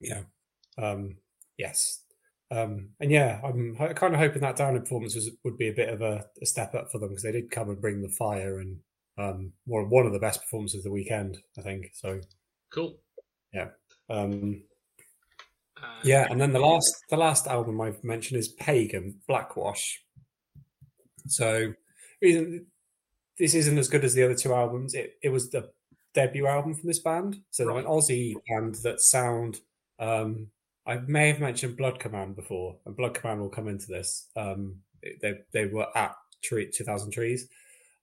yeah, um, yes, um, and yeah, I'm ho- kind of hoping that down performance was, would be a bit of a, a step up for them because they did come and bring the fire and um, one one of the best performances of the weekend, I think. So Cool. yeah, um, Uh, yeah, and then the last the last album I've mentioned is Pagan Blackwash. So reason this isn't as good as the other two albums. It it was the debut album from this band. So they're an Aussie band that sound um I may have mentioned Blood Command before, and Blood Command will come into this. Um they they were at Tree, 2000 Trees.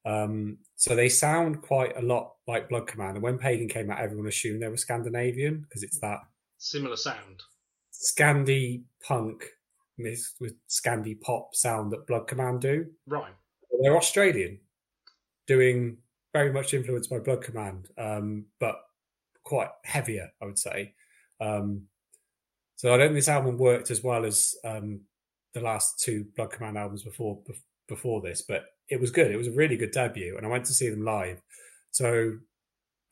Um, so they sound quite a lot like Blood Command. And when Pagan came out, everyone assumed they were Scandinavian because it's that Similar sound. Scandi punk mixed with Scandi pop sound that Blood Command do. Right. They're Australian, doing very much influenced by Blood Command, um, but quite heavier, I would say. Um, so I don't think this album worked as well as um, the last two Blood Command albums before before this, but it was good. It was a really good debut, and I went to see them live. So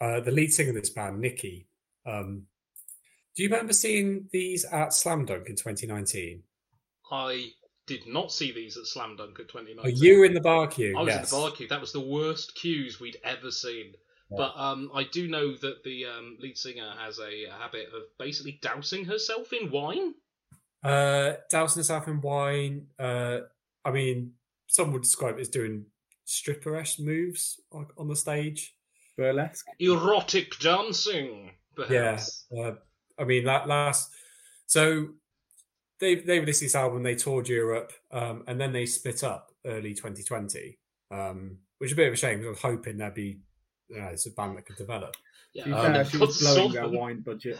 uh, the lead singer of this band, Nikki, um, do you remember seeing these at Slam Dunk in 2019? I did not see these at Slam Dunk at 2019. Oh, you were in the bar queue. I was yes. in the bar queue. That was the worst queues we'd ever seen. Yeah. But um, I do know that the um, lead singer has a habit of basically dousing herself in wine. Uh, dousing herself in wine. Uh, I mean, some would describe it as doing stripperish moves on, on the stage. Burlesque. Erotic dancing, perhaps. Yeah. Uh, I mean, that last. So they they released this album, they toured Europe, um, and then they split up early 2020, um, which is a bit of a shame because I was hoping there'd be, you know, it's a band that could develop. Yeah. To be Um, fair, she was blowing their wine budget.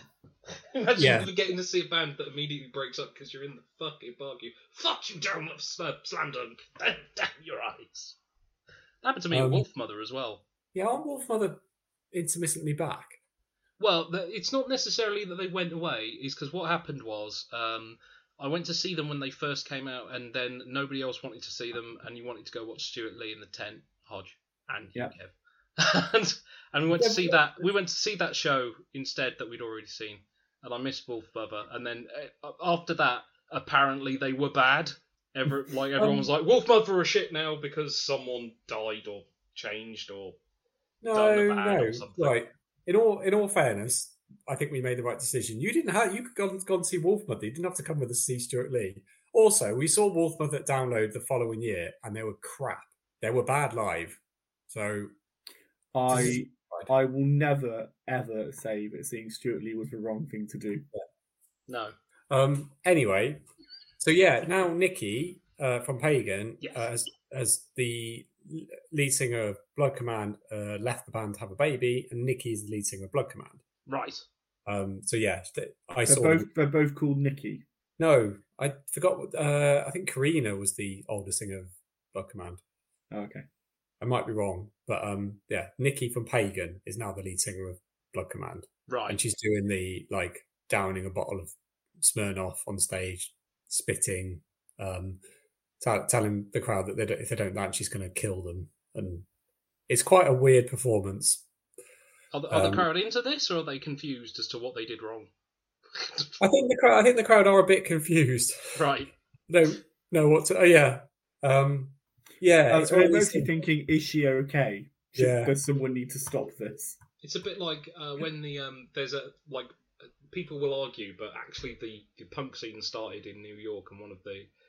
Imagine Yeah. getting to see a band that immediately breaks up because you're in the fucking bar queue. Fuck you down at Slam Slam Dunk. Damn, damn your eyes. That happened to me Um, at Wolf Mother as well. Yeah, aren't Wolfmother intermittently back? Well, it's not necessarily that they went away. Is because what happened was um, I went to see them when they first came out, and then nobody else wanted to see them, and you wanted to go watch Stewart Lee in the tent, Hodge, and Yeah. Kev. and, and we went to see that. We went to see that show instead that we'd already seen, and I missed Wolf Mother. And then uh, after that, apparently they were bad. Ever like everyone Um, was like Wolfmother are shit now because someone died or changed or No, done the band no. or something. Right. In all in all fairness, I think we made the right decision. You didn't have you could go, go and see Wolfmother. You didn't have to come with us to see Stewart Lee. Also, we saw Wolfmother at Download the following year, and they were crap. They were bad live. So I I will never ever say that seeing Stewart Lee was the wrong thing to do. no. Um. Anyway, so yeah, now Nikki uh, from Pagan, Yes. uh, as as the l- lead singer of Blood Command, uh, left the band to have a baby, and Nikki is the lead singer of Blood Command. Right. Um. So yeah, I They're saw. both they're both called Nikki. No, I forgot. what- Uh, I think Karina was the older singer of Blood Command. Oh, okay. I might be wrong, but um, yeah, Nikki from Pagan is now the lead singer of Blood Command, Right. and she's doing the like downing a bottle of Smirnoff on stage, spitting, um, tell telling the crowd that they don't, if they don't dance, she's going to kill them, and it's quite a weird performance. Are the, are the Um, crowd into this, or are they confused as to what they did wrong? I think the crowd, I think the crowd are a bit confused. right. Don't know what to. Oh yeah, um, yeah. I it's was one of these mostly thinking, is she okay? Should, Yeah. Does someone need to stop this? It's a bit like uh, when the um, there's a like people will argue, but actually the, the punk scene started in New York, and one of the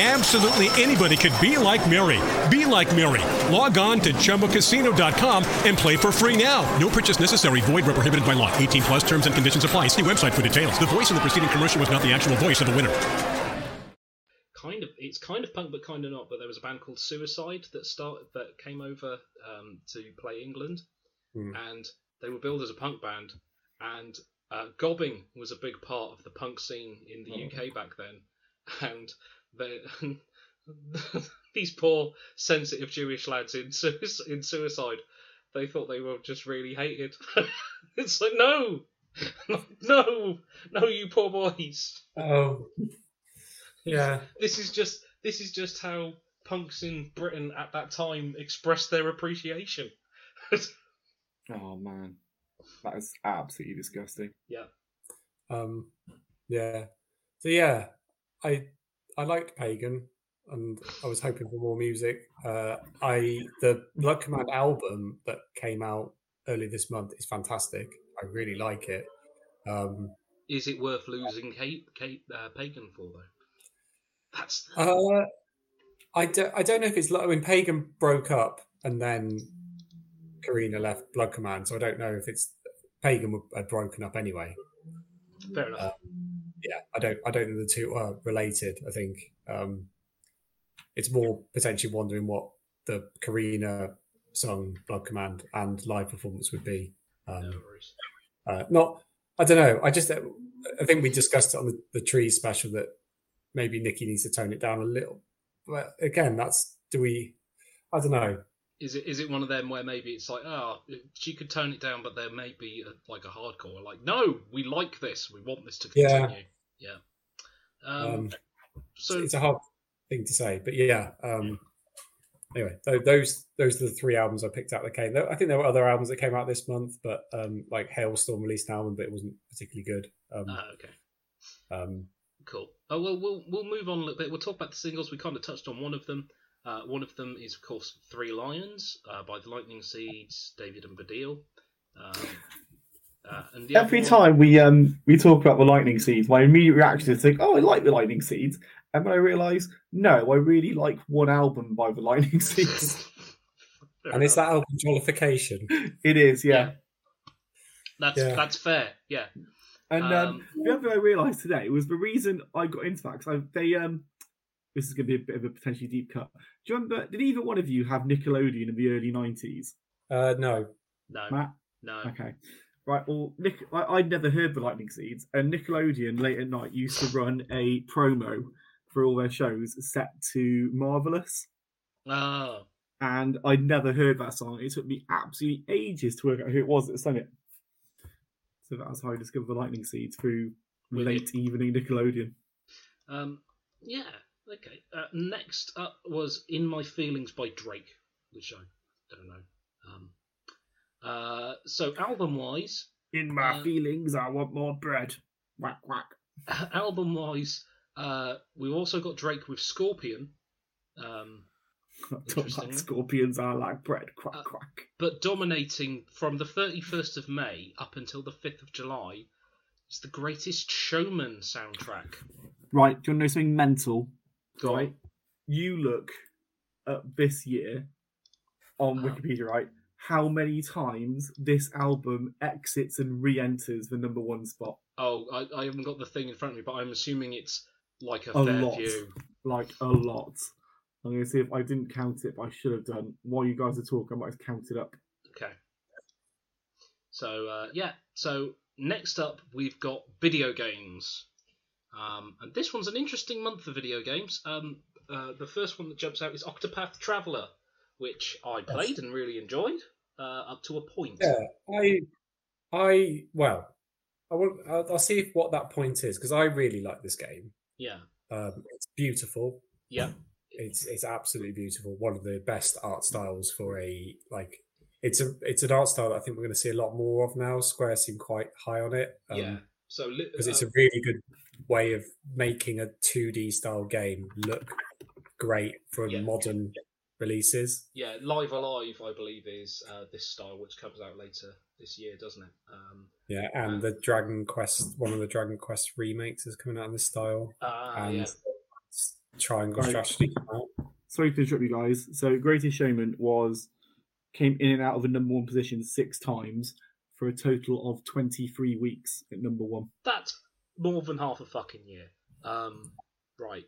Absolutely anybody could be like Mary. Be like Mary. Log on to chumbacasino.com and play for free now. No purchase necessary. Void where prohibited by law. 18 plus terms and conditions apply. See website for details. The voice in the preceding commercial was not the actual voice of the winner. kind of it's kind of punk, but kind of not. But there was a band called Suicide that started that came over um, to play England, Hmm. and they were billed as a punk band, and uh, gobbing was a big part of the punk scene in the UK back then, and they. These poor, sensitive Jewish lads in, sui- in suicide, they thought they were just really hated. it's like no, no, no, you poor boys. Oh, yeah. This is just this is just how punks in Britain at that time expressed their appreciation. Oh man, that is absolutely disgusting. yeah. Um, yeah. So yeah, I I liked Pagan, and I was hoping for more music. Uh, I the Blood Command album that came out early this month is fantastic. I really like it. Um, Is it worth losing Kate, Kate uh, Pagan for though? That's uh, I don't I don't know if it's like when Pagan broke up and then Karina left Blood Command, so I don't know if it's Pagan had broken up anyway. fair enough. Uh, yeah, I don't I don't think the two are related. I think um, it's more potentially wondering what the Karina song Blood Command and live performance would be. Um, no worries. uh, not I don't know. I just I think we discussed it on the, the trees special that maybe Nikki needs to tone it down a little. But again, that's do we? I don't know. Is it is it one of them where maybe it's like, oh, she could tone it down, but there may be a, like a hardcore, like, no, we like this, we want this to Yeah. continue. Yeah. Um, Um, so it's a hard thing to say, but yeah. Um, anyway, those those are the three albums I picked out that came. I think there were other albums that came out this month, but um, like Hailstorm released an album, but it wasn't particularly good. Um, ah, okay. um, Cool. Oh well, we'll we'll move on a little bit. We'll talk about the singles. We kind of touched on one of them. Uh, one of them is, of course, Three Lions uh, by the Lightning Seeds, David and Baddiel. Um, uh, and the Every other one- time we um we talk about the lightning seeds, my immediate reaction is to think, "Oh, I like the lightning seeds," and then I realise, no, I really like one album by the lightning seeds. and is that album Jollification? it is, yeah. That's Yeah. that's fair. Yeah. And um, Um, the other thing I realised today was the reason I got into that because they um this is going to be a bit of a potentially deep cut. Do you remember? Did either one of you have Nickelodeon in the early nineties? Uh, no. No. Matt. No. Okay. Right. Well, Nick, I, I'd never heard the Lightning Seeds, and Nickelodeon late at night used to run a promo for all their shows set to Marvelous, Oh. and I'd never heard that song. It took me absolutely ages to work out who it was that sang it. So that was how I discovered the Lightning Seeds through With late evening Nickelodeon. Um, yeah. Okay. Uh, next up was "In My Feelings" by Drake, which I don't know. Um, uh, so album-wise, In my Uh, feelings, I want more bread. Whack whack. album-wise, uh, we've also got Drake with Scorpion. Um, Interesting. scorpions are like bread. Quack Uh, quack. but dominating from the 31st of May up until the 5th of July is the Greatest Showman soundtrack. Right. Do you want to know something mental? Right? You look at this year on. Wikipedia, right? How many times this album exits and re-enters the number one spot? Oh, I, I haven't got the thing in front of me, but I'm assuming it's like a, A fair lot. few. Like a lot. I'm going to see if I didn't count it, but I should have done. While you guys are talking, I might have counted up. Okay. So uh, yeah. So next up, we've got video games, um, and this one's an interesting month for video games. Um, uh, the first one that jumps out is Octopath Traveler, which I played and really enjoyed uh, up to a point. Yeah, I, I well, I will. I'll, I'll see if, what that point is because I really like this game. Yeah. Um, it's beautiful. Yeah. It's it's absolutely beautiful. One of the best art styles for a like. It's a it's an art style that I think we're going to see a lot more of now. Square seem quite high on it. um, yeah. So li- because it's uh, a really good way of making a 2D style game look great for Yeah. modern releases. yeah, Live A Live, I believe, is uh, this style which comes out later this year, doesn't it? Um, Yeah, and the Dragon Quest, one of the Dragon Quest remakes is coming out in this style. Ah, and yeah. Triangle Right. Strategy. Sorry to interrupt you guys. So, Greatest Showman was came in and out of the number one position six times for a total of 23 weeks at number one. that's more than half a fucking year. Um, right.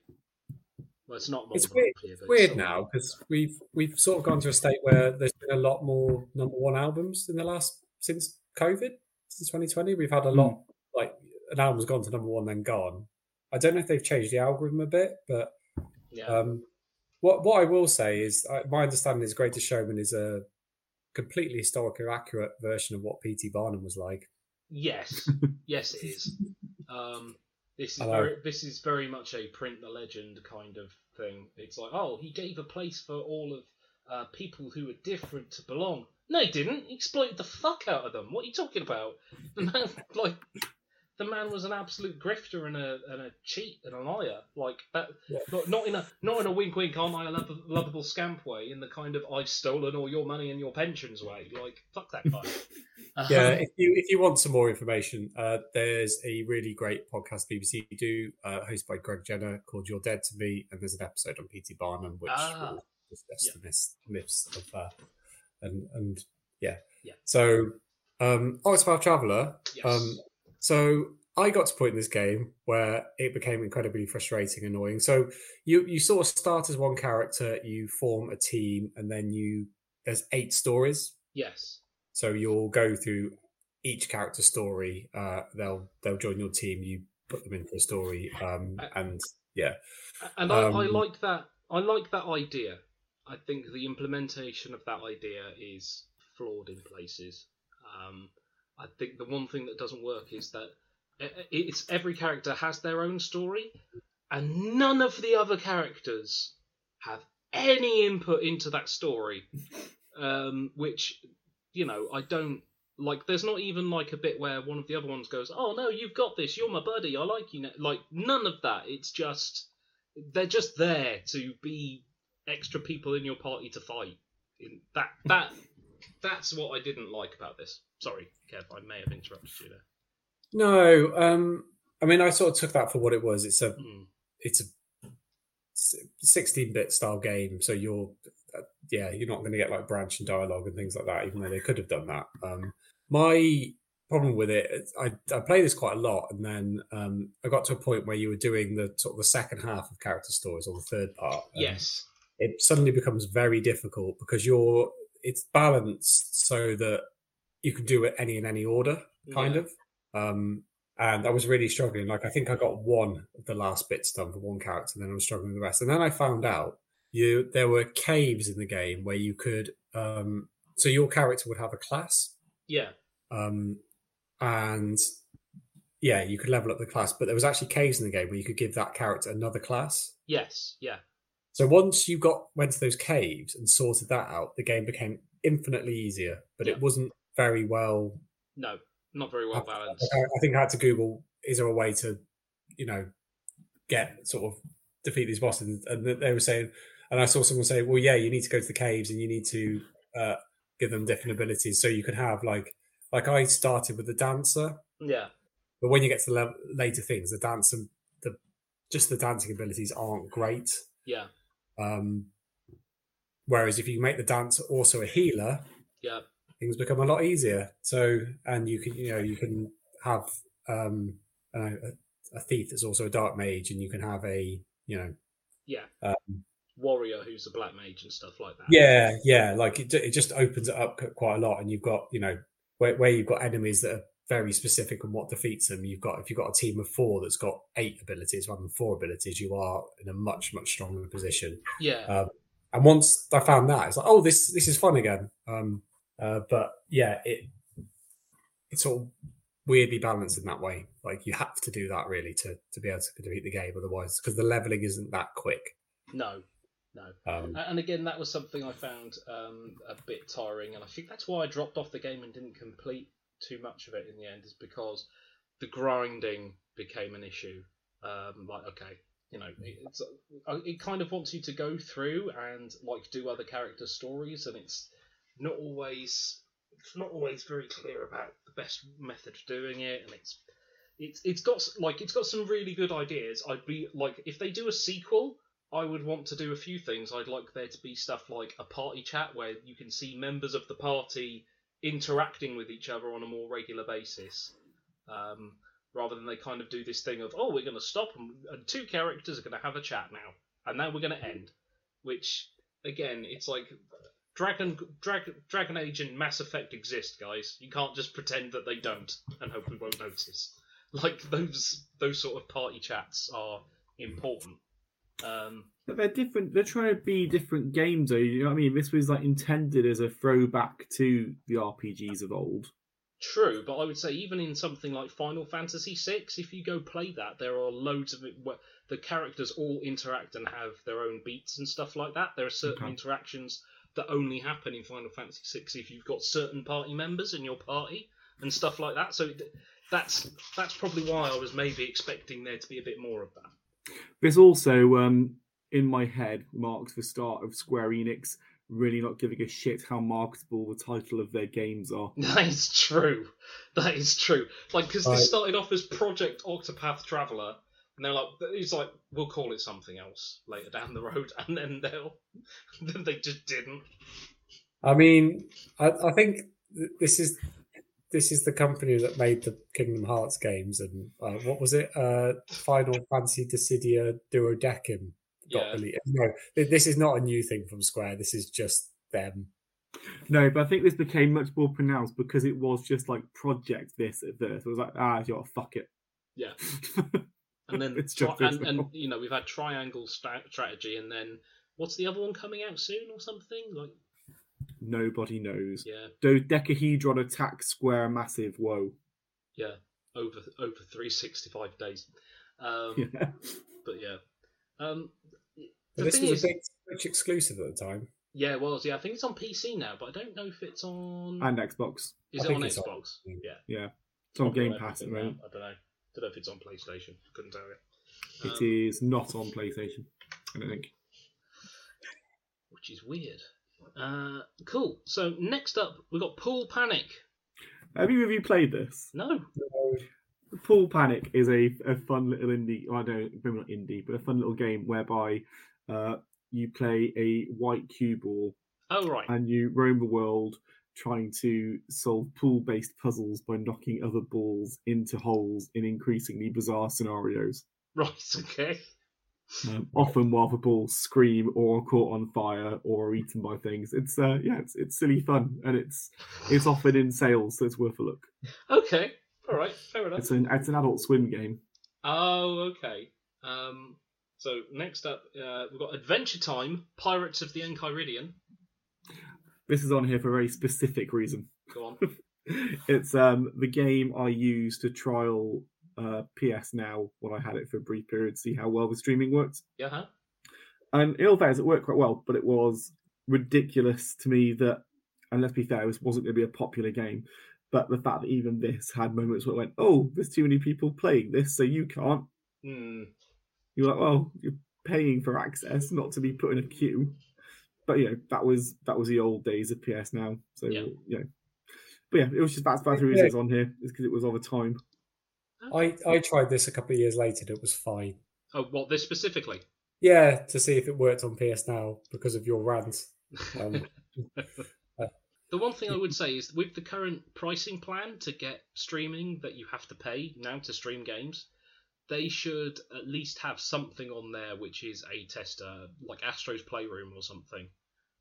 Well, it's not more It's than weird, half a year, it's but weird still- now because we've we've sort of gone to a state where there's been a lot more number one albums in the last since COVID since 2020. We've had a lot like an album's gone to number one then gone. I don't know if they've changed the algorithm a bit, but Yeah. Um, what what I will say is, uh, my understanding is Greatest Showman is a completely historically accurate version of what P.T. Barnum was like. Yes, yes, it is. Um, this is Hello. very, this is very much a print the legend kind of thing. It's like, oh, he gave a place for all of uh, people who were different to belong. No, he didn't. He exploited the fuck out of them. What are you talking about? Like, the man was an absolute grifter and a and a cheat and a liar. Like that, not, not in a not in a wink wink, aren't I a lov- lovable scamp way? In the kind of I've stolen all your money and your pensions way. Like fuck that guy. Yeah, Um, if you if you want some more information, uh, there's a really great podcast BBC do, uh, hosted by Greg Jenner, called "You're Dead to Me," and there's an episode on P.T. Barnum which Ah. will discuss the myths, myths of uh, and and yeah. Yeah. So, um, Octopath Traveler. Yes. Um, so I got to a point in this game where it became incredibly frustrating, annoying. So you you sort of start as one character, you form a team, and then you there's eight stories. yes. So you'll go through each character story. Uh, they'll they'll join your team. You put them in for a story, um, and yeah, And I, I Um, like that. I like that idea. I think the implementation of that idea is flawed in places. Um, I think the one thing that doesn't work is that it's every character has their own story, and none of the other characters have any input into that story. Um, which, you know, I don't like. There's not even like a bit where one of the other ones goes, "Oh no, you've got this. You're my buddy. I like you." Now. Like none of that. It's just they're just there to be extra people in your party to fight. In that that that's what I didn't like about this. Sorry, Kev, I may have interrupted you there. No, um, I mean, I sort of took that for what it was. It's a, Mm. it's a sixteen-bit style game, so you're, uh, yeah, you're not going to get like branch and dialogue and things like that, even though they could have done that. Um, my problem with it, I I play this quite a lot, and then um, I got to a point where you were doing the sort of the second half of character stories or the third part. Yes. it suddenly becomes very difficult because you're it's balanced so that you can do it any in any order kind Yeah. of um and i was really struggling like i think i got one of the last bits done for one character and then i was struggling with the rest and then i found out you there were caves in the game where you could um so your character would have a class Yeah. um and yeah you could level up the class but there was actually caves in the game where you could give that character another class Yes. Yeah. so once you got went to those caves and sorted that out, the game became infinitely easier. But Yeah. it wasn't very well. No, not very well balanced. I, I think I had to Google: is there a way to, you know, get sort of defeat these bosses? And they were saying, and I saw someone say, "Well, yeah, you need to go to the caves and you need to uh, give them different abilities, so you can have like, like I started with the dancer, Yeah. but when you get to the later things, the dancer, the just the dancing abilities aren't great." Yeah. Um, whereas if you make the dancer also a healer, Yeah. Things become a lot easier. So, and you can, you know, you can have um, a, a thief that's also a dark mage, and you can have a, you know, Yeah. um, Warrior who's a black mage and stuff like that. yeah, yeah, like it, it just opens it up quite a lot, and you've got, you know, where, where you've got enemies that are very specific on what defeats them. You've got if you've got a team of four that's got eight abilities rather than four abilities, you are in a much much stronger position. Yeah. Um, and once I found that, it's like, oh, this this is fun again. Um, uh, but yeah, it it's all weirdly balanced in that way. Like you have to do that really to to be able to defeat the game, otherwise, because the leveling isn't that quick. No. No. Um, And again, that was something I found um, a bit tiring, and I think that's why I dropped off the game and didn't complete too much of it in the end, is because the grinding became an issue. Um, like, okay, you know, it's uh, it kind of wants you to go through and like do other character stories, and it's not always it's not always very clear about the best method of doing it, and it's it's it's got like it's got some really good ideas. I'd be like if they do a sequel, I would want to do a few things. I'd like there to be stuff like a party chat where you can see members of the party interacting with each other on a more regular basis, um, rather than they kind of do this thing of oh we're going to stop and, and two characters are going to have a chat now, and now we're going to end, which again it's like Dragon Dragon Dragon Age and Mass Effect exist, guys. You can't just pretend that they don't and hope we won't notice. Like those those sort of party chats are important. Um, But they're different. They're trying to be different games, though. You know what I mean? This was like intended as a throwback to the RPGs of old. True, but I would say even in something like Final Fantasy VI, if you go play that, there are loads of it where the characters all interact and have their own beats and stuff like that. There are certain Okay. interactions that only happen in Final Fantasy VI if you've got certain party members in your party and stuff like that. So that's that's probably why I was maybe expecting there to be a bit more of that. This also, um, in my head, marks the start of Square Enix really not giving a shit how marketable the title of their games are. That is true. That is true. Like, because Right. this started off as Project Octopath Traveler, and they're like, it's like, we'll call it something else later down the road, and then they'll, then they just didn't. I mean, I, I think th- this is this is the company that made the Kingdom Hearts games, and uh, what was it? Uh, Final Fantasy Dissidia Duodecim Yeah. released. No, this is not a new thing from Square. This is just them No, but I think this became much more pronounced because it was just like project this at first. It was like, ah, you fuck it. Yeah. And then It's tri- and, and you know we've had triangle sta- strategy, and then what's the other one coming out soon or something? Like Nobody knows. yeah, Dodecahedron attack square massive. Whoa. yeah, over over three sixty five days. Um, Yeah. But yeah, um, the this thing was is, a big Switch exclusive at the time. yeah, it was yeah. I think it's on PC now, but I don't know if it's on. And Xbox. is I it on it's on- Xbox? yeah, Yeah. It's on Probably Game Pass at the moment. I don't know. Don't know if it's on PlayStation. Couldn't tell you. It Um, is not on PlayStation. I don't think. which is weird. Uh, cool. So next up, we've got Pool Panic. Have either of you played this? No. Pool Panic is a, a fun little indie. I don't maybe not indie, but a fun little game whereby uh, you play a white cue ball Oh right. and you roam the world trying to solve pool-based puzzles by knocking other balls into holes in increasingly bizarre scenarios. Right. Okay. Um, often while the balls scream or are caught on fire or are eaten by things. It's uh, yeah, it's, it's silly fun and it's it's often in sales, so it's worth a look. Okay. All right. Fair enough. It's an it's an adult swim game. Oh, okay. Um, so next up, uh, we've got Adventure Time: Pirates of the Enchiridion. This is on here for a very specific reason. Go on. it's um the game I used to trial uh, PS Now when I had it for a brief period, see how well the streaming worked. Yeah. Huh? And in all fairness, it worked quite well, but it was ridiculous to me that, and let's be fair, this wasn't going to be a popular game. But the fact that even this had moments where it went, oh, there's too many people playing this, so you can't. Hmm. You're like, well, you're paying for access, not to be put in a queue. But you know, that was that was the old days of PS Now. So Yeah. you know, but yeah, it was just that's that's the reason it's on here is because it was of a time. I, I tried this a couple of years later it was fine. Oh, what this specifically? Yeah, to see if it worked on PS Now because of your rant. Um, The one thing I would say is with the current pricing plan to get streaming that you have to pay now to stream games, they should at least have something on there which is a tester, like Astro's Playroom or something,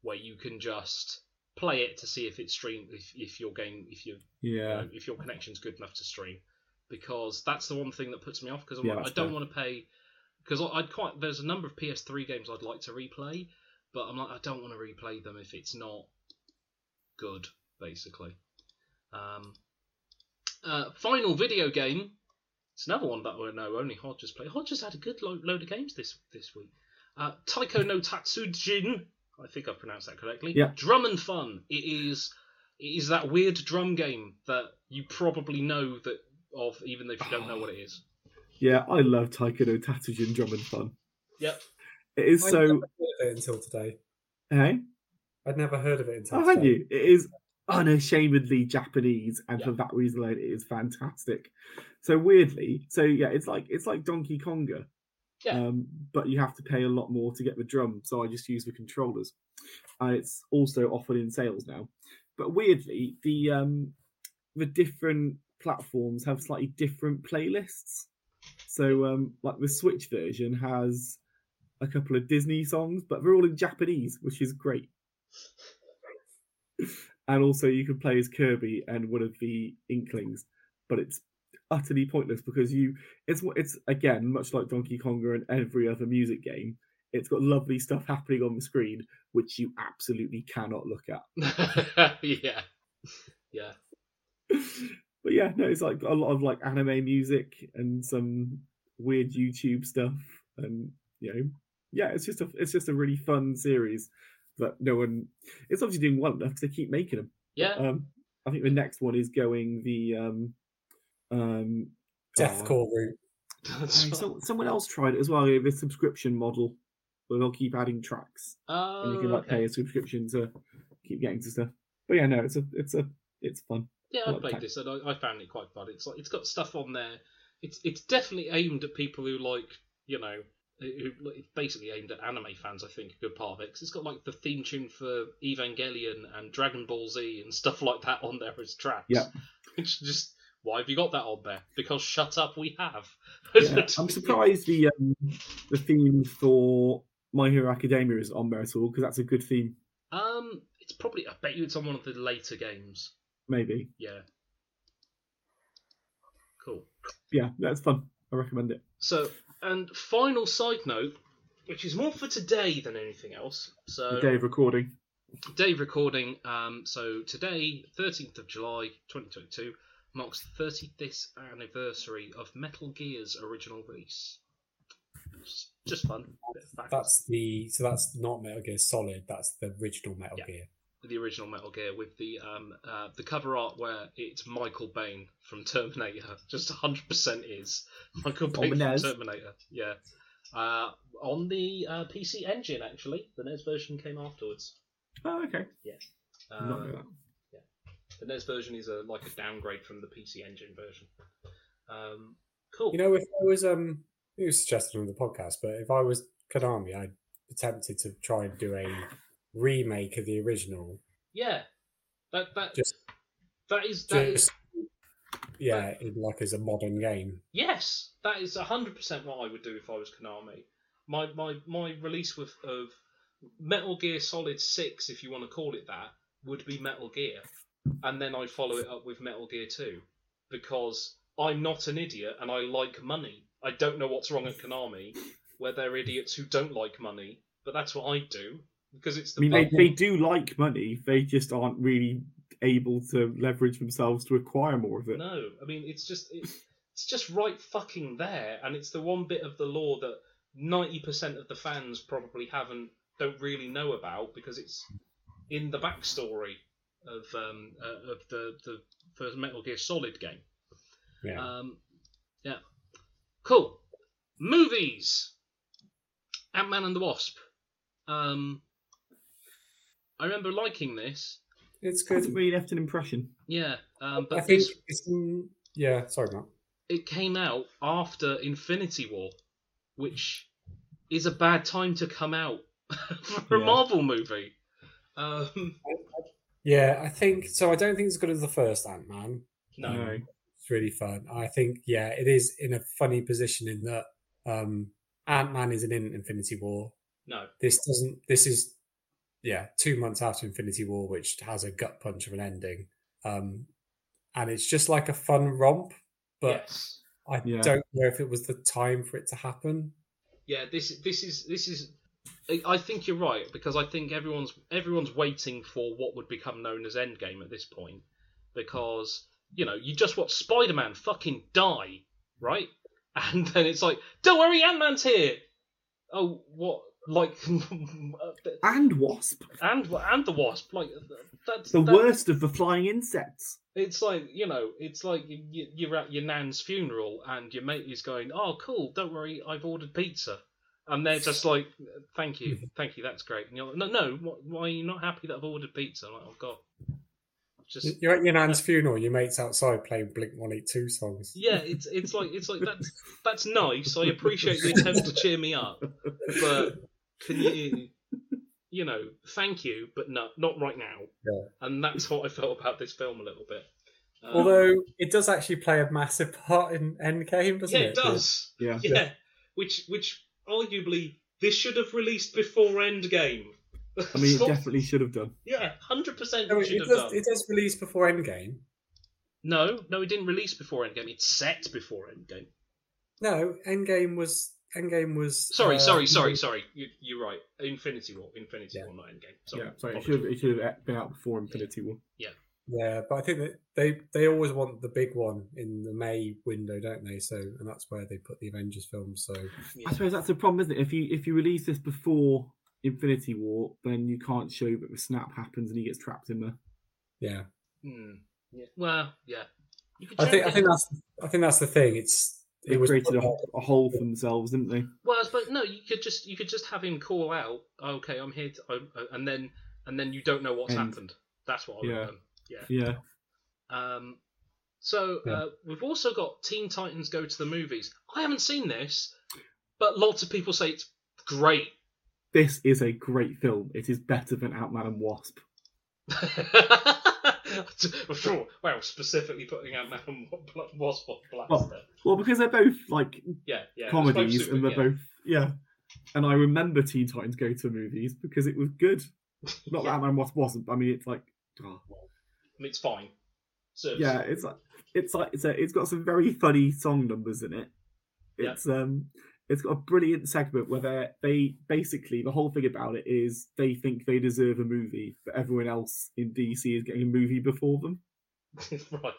where you can just play it to see if it's stream if, if your game, if you, Yeah. know, if your connection's good enough to stream, because that's the one thing that puts me off. Because Yeah, like, I don't fair. want to pay, because I'd quite there's a number of PS3 games I'd like to replay, but I'm like I don't want to replay them if it's not good, basically. Um, uh, final video game. It's another one that I know only Hodge has played. Hodge has had a good lo- load of games this this week. Uh, Taiko no Tatsujin. I think I pronounced that correctly. Yeah. Drum and Fun. It is it is that weird drum game that you probably know that of, even if you don't know what it is. Yeah, I love Taiko no Tatsujin Drum and Fun. Yep. It is I'd so. never heard of it until today. Hey, I'd never heard of it until oh, today. haven't you? It is unashamedly Japanese, and for that reason alone, it is fantastic. So weirdly, so yeah, it's like it's like Donkey Konga, Yeah. um, but you have to pay a lot more to get the drum. So I just use the controllers, and it's also offered in sales now. But weirdly, the um, the different platforms have slightly different playlists. So um, like the Switch version has a couple of Disney songs, but they're all in Japanese, which is great. and also you can play as Kirby and one of the Inklings, but it's utterly pointless because you it's it's again much like Donkey Konga and every other music game. It's got lovely stuff happening on the screen which you absolutely cannot look at. yeah. Yeah. But yeah, no, it's like a lot of like anime music and some weird YouTube stuff, and you know, yeah, it's just a it's just a really fun series that no one. It's obviously doing well enough because they keep making them. Yeah. Um, I think the next one is going the um, um, Deathcore oh, route. so, someone else tried it as well. The subscription model where they'll keep adding tracks, Oh, and you can like okay. pay a subscription to keep getting to stuff. But yeah, no, it's a it's a it's fun. Yeah, I I played this and I, I found it quite fun. It's like it's got stuff on there. It's it's definitely aimed at people who like you know who it's basically aimed at anime fans. I think a good part of it 'cause it's got like the theme tune for Evangelion and Dragon Ball Z and stuff like that on there as tracks. Yeah. It's just why have you got that on there? Because shut up, we have. Yeah, I'm surprised the um, the theme for My Hero Academia is on there at all because that's a good theme. Um, It's probably. I bet you it's on one of the later games. Maybe. Yeah. Cool. Yeah, that's fun. I recommend it. So, and final side note, which is more for today than anything else. So, day of recording. day of recording. Um, so today, 13th of July, 2022, marks the 35th anniversary of Metal Gear's original release. Just, just fun. Bit of fact. That's the so that's not Metal Gear Solid. That's the original Metal Yeah. Gear. The original Metal Gear with the um uh, the cover art where it's Michael Biehn from Terminator. Just 100% is Michael Biehn from Terminator. Yeah. Uh, on the uh, PC Engine actually, the NES version came afterwards. Oh, okay. Yeah. Did not know Uh, that. the NES version is a like a downgrade from the PC Engine version. Um, cool. You know, if I was um, it was suggested on the podcast, but if I was Konami, I'd attempted to try and do a remake of the original. yeah. That that Just, that is that is just yeah, in, like as a modern game. Yes, that is hundred percent what I would do if I was Konami. My my my release with of Metal Gear Solid Six, if you want to call it that, would be Metal Gear, and then I follow it up with Metal Gear Two, because I'm not an idiot and I like money. I don't know what's wrong at Konami, where they're idiots who don't like money, but that's what I do because it's I mean, they, they do like money. They just aren't really able to leverage themselves to acquire more of it. No, I mean it's just it's, it's just right fucking there, and it's the one bit of the lore that ninety percent of the fans probably haven't don't really know about because it's in the backstory of um uh, of the the first Metal Gear Solid game. Yeah. Um, yeah, cool. Movies. Ant Man and the Wasp. Um, I remember liking this. It's good. hasn't really left an impression. Yeah, um, but I think this it's mm, yeah. Sorry, Matt. it came out after Infinity War, which is a bad time to come out for a Marvel movie. Um, Yeah, I think so. I don't think it's as good as the first Ant Man. no, No. It's really fun. I think yeah, it is in a funny position in that um, Ant Man isn't in Infinity War. no, This doesn't. This is yeah, two months after Infinity War, which has a gut punch of an ending. Um, and it's just like a fun romp, but yes, I Yeah. don't know if it was the time for it to happen. yeah. This this is this is. I- I think you're right because I think everyone's everyone's waiting for what would become known as Endgame at this point because you know you just watch Spider-Man fucking die, right? And then it's like, don't worry, Ant-Man's here. Oh, what? Like, uh, And Wasp, and and the wasp like uh, that's the that- worst of the flying insects. it's like you know it's like you, you're at your nan's funeral and your mate is going oh cool don't worry i've ordered pizza and they're just like thank you thank you that's great and you're like no no why are you not happy that i've ordered pizza like I'm like oh god just You're at your nan's funeral. Your mates outside playing Blink One Eight Two songs. yeah it's it's like it's like that's that's nice i appreciate the attempt to cheer me up but can you you know thank you but no not right now Yeah. and that's what i felt about this film a little bit Um, Although it does actually play a massive part in Endgame, doesn't yeah it? it does Yeah. yeah which which arguably this should have released before endgame I mean, it definitely should have done. yeah 100% No, it it, have does, done it does release before Endgame. no no it didn't release before endgame it's set before endgame No, Endgame was Endgame was. sorry uh, sorry sorry sorry you, you're right infinity war infinity Yeah. war not endgame sorry yeah, sorry, it should, have, it should have been out before Infinity War. Yeah, Yeah, but I think that they they always want the big one in the May window, don't they? So, and that's where they put the Avengers films. So, Yeah. I suppose that's the problem, isn't it? If you if you release this before Infinity War, then you can't show that the snap happens and he gets trapped in there. yeah, Hmm. yeah well yeah I think check I think that's I think that's the thing. It's They it was created a, a hole for themselves, didn't they? Well, but no, you could just you could just have him call out, "Okay, I'm here," to, uh, and then and then you don't know what's End. happened. That's what I would Yeah. done. Yeah. Yeah. Um, so Yeah. uh, we've also got Teen Titans Go to the Movies. I haven't seen this, but lots of people say it's great. This is a great film. It is better than Ant-Man and Wasp. well, specifically putting out now Wasp on blast Well, there. Well, because they're both like Yeah, yeah. comedies and they're yeah. both yeah. And I remember Teen Titans Go to movies because it was good. Not that Ant-Man was wasn't. but I mean, it's like, oh. I mean, it's fine. Yeah, it's like it's like it's a, it's got some very funny song numbers in it. Yeah. It's um it's got a brilliant segment where they they basically the whole thing about it is they think they deserve a movie, but everyone else in DC is getting a movie before them. right.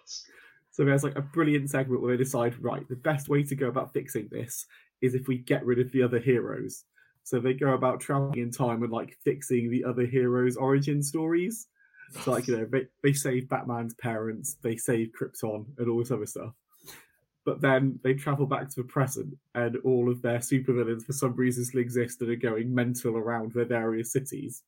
So there's like a brilliant segment where they decide, right, the best way to go about fixing this is if we get rid of the other heroes. So they go about traveling in time and like fixing the other heroes' origin stories. So like you know, they, they save Batman's parents, they save Krypton, and all this other stuff. But then they travel back to the present, and all of their supervillains for some reason still exist and are going mental around their various cities.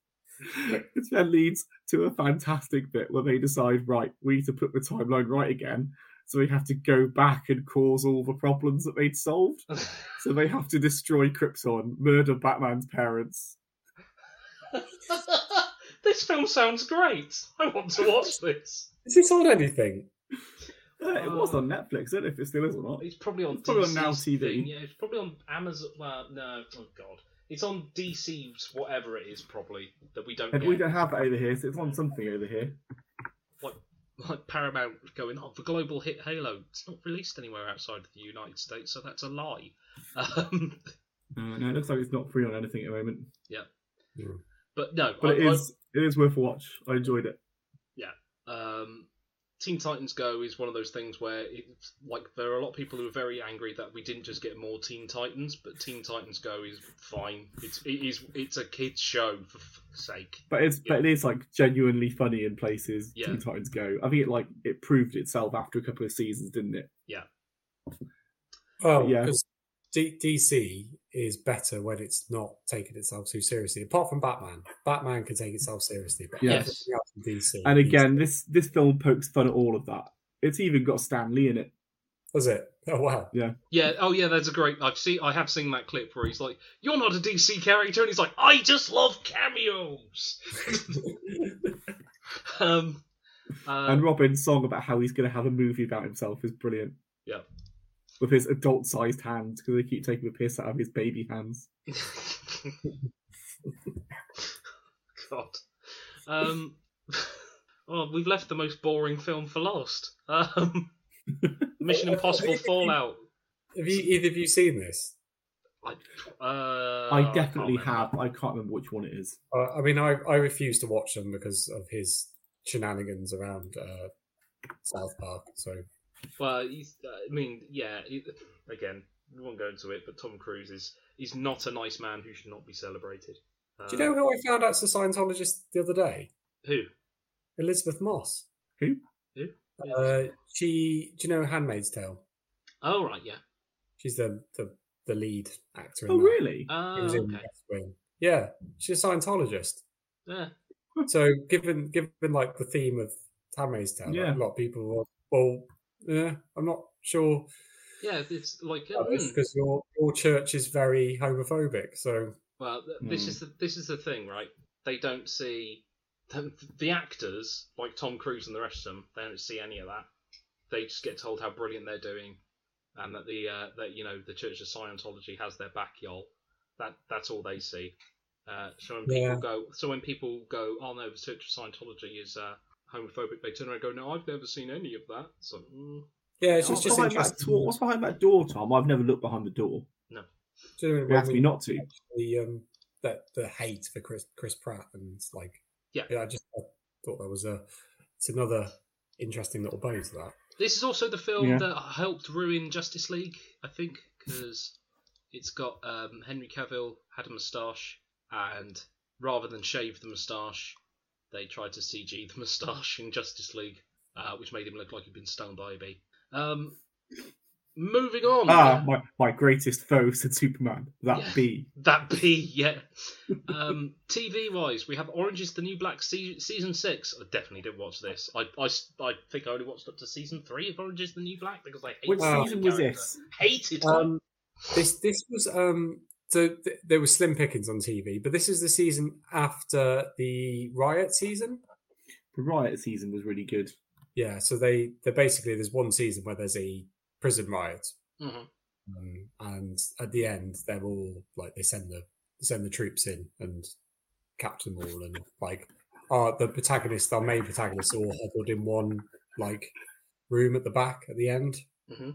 Which then leads to a fantastic bit where they decide, right, we need to put the timeline right again. So we have to go back and cause all the problems that they'd solved. so they have to destroy Krypton, murder Batman's parents. this film sounds great. I want to watch this. Is this on anything? Uh, it was on Netflix. I don't know if it still is or not. It's probably on It's probably on Now TV. thing. Yeah, it's probably on Amazon. Well, no, oh god, it's on DC's whatever it is probably that we don't And get. we don't have it over here, so it's on something over here. like, like Paramount going, oh, the global hit Halo. It's not released anywhere outside of the United States, so that's a lie. Um, Uh, no, it looks like it's not free on anything at the moment. yeah, but no, But I- it I- is it is worth a watch. I enjoyed it. yeah. Um, Teen Titans Go is one of those things where it's like there are a lot of people who are very angry that we didn't just get more Teen Titans, but Teen Titans Go is fine. It's it is it's a kids show for fuck's sake. But it's but it is like genuinely funny in places. Yeah. Teen Titans Go. I think it like it proved itself after a couple of seasons, didn't it? Yeah. Oh, Yeah. D- DC is better when it's not taking itself too seriously. Apart from Batman, Batman can take itself seriously, but Yes. everything else in DC. And needs- again, this this film pokes fun at all of that. It's even got Stan Lee in it. was it? Oh wow! Yeah. Yeah. Oh yeah. That's a great. I've seen. I have seen that clip where he's like, "You're not a DC character," and he's like, "I just love cameos." um. Uh, and Robin's song about how he's going to have a movie about himself is brilliant. Yeah. With his adult-sized hands, because they keep taking the piss out of his baby hands. God. Um. Oh, we've left the most boring film for last. Um, Mission Impossible Fallout. Have you either of you seen this? I, uh, I definitely remember. have. I can't remember which one it is. Uh, I mean, I I refuse to watch them because of his shenanigans around uh, South Park. So Well, he's, uh, I mean, yeah. He, again, we won't go into it, but Tom Cruise is he's not a nice man who should not be celebrated. Uh, do you know who I found out's a Scientologist the other day? Who? Elisabeth Moss. Who? Who? Uh, she. Do you know Handmaid's Tale? Oh right, yeah. She's the the, the lead actor. In Oh, that. really? Uh, was in okay. West Wing. Yeah, she's a Scientologist. Yeah. So given given like the theme of Handmaid's Tale, like, Yeah. a lot of people will. Well, yeah, I'm not sure Yeah, it's like because hmm. your your church is very homophobic. So Well, th- this Hmm. is the this is the thing, right? They don't see the, the actors like Tom Cruise and the rest of them. They don't see any of that. They just get told how brilliant they're doing, and that the uh, that you know the Church of Scientology has their back, y'all. That that's all they see. Uh, so when people Yeah. go, so when people go, oh no, the Church of Scientology is uh, homophobic, they turn around and go, no, I've never seen any of that. So mm, yeah, it's What's just, just behind that door? What's behind that door, Tom? I've never looked behind the door. no. Do you know asked me not to. The um that the hate for Chris Chris Pratt and like Yeah. I just I thought that was a it's another interesting little bow to that. This is also the film Yeah. that helped ruin Justice League, I think, because it's got um, Henry Cavill had a moustache, and rather than shave the moustache, they tried to CG the moustache in Justice League, uh, which made him look like he'd been stung by a bee. Um, moving on. Ah, my, my greatest foe said Superman. That Yeah. bee. That bee, yeah. Um, TV wise, we have Orange is the New Black se- season six. I definitely didn't watch this. I, I, I think I only watched up to season three of Orange is the New Black because I hate Which the season was this? Hated Um, this this was um so th- there was slim pickings on TV, but this is the season after the riot season. The riot season was really good. Yeah, so they they basically there's one season where there's a prison riot, Mhm. um, and at the end they're all like they send the send the troops in and capture them all, and like our the protagonists, our main protagonists, are all huddled in one like room at the back at the end, hmm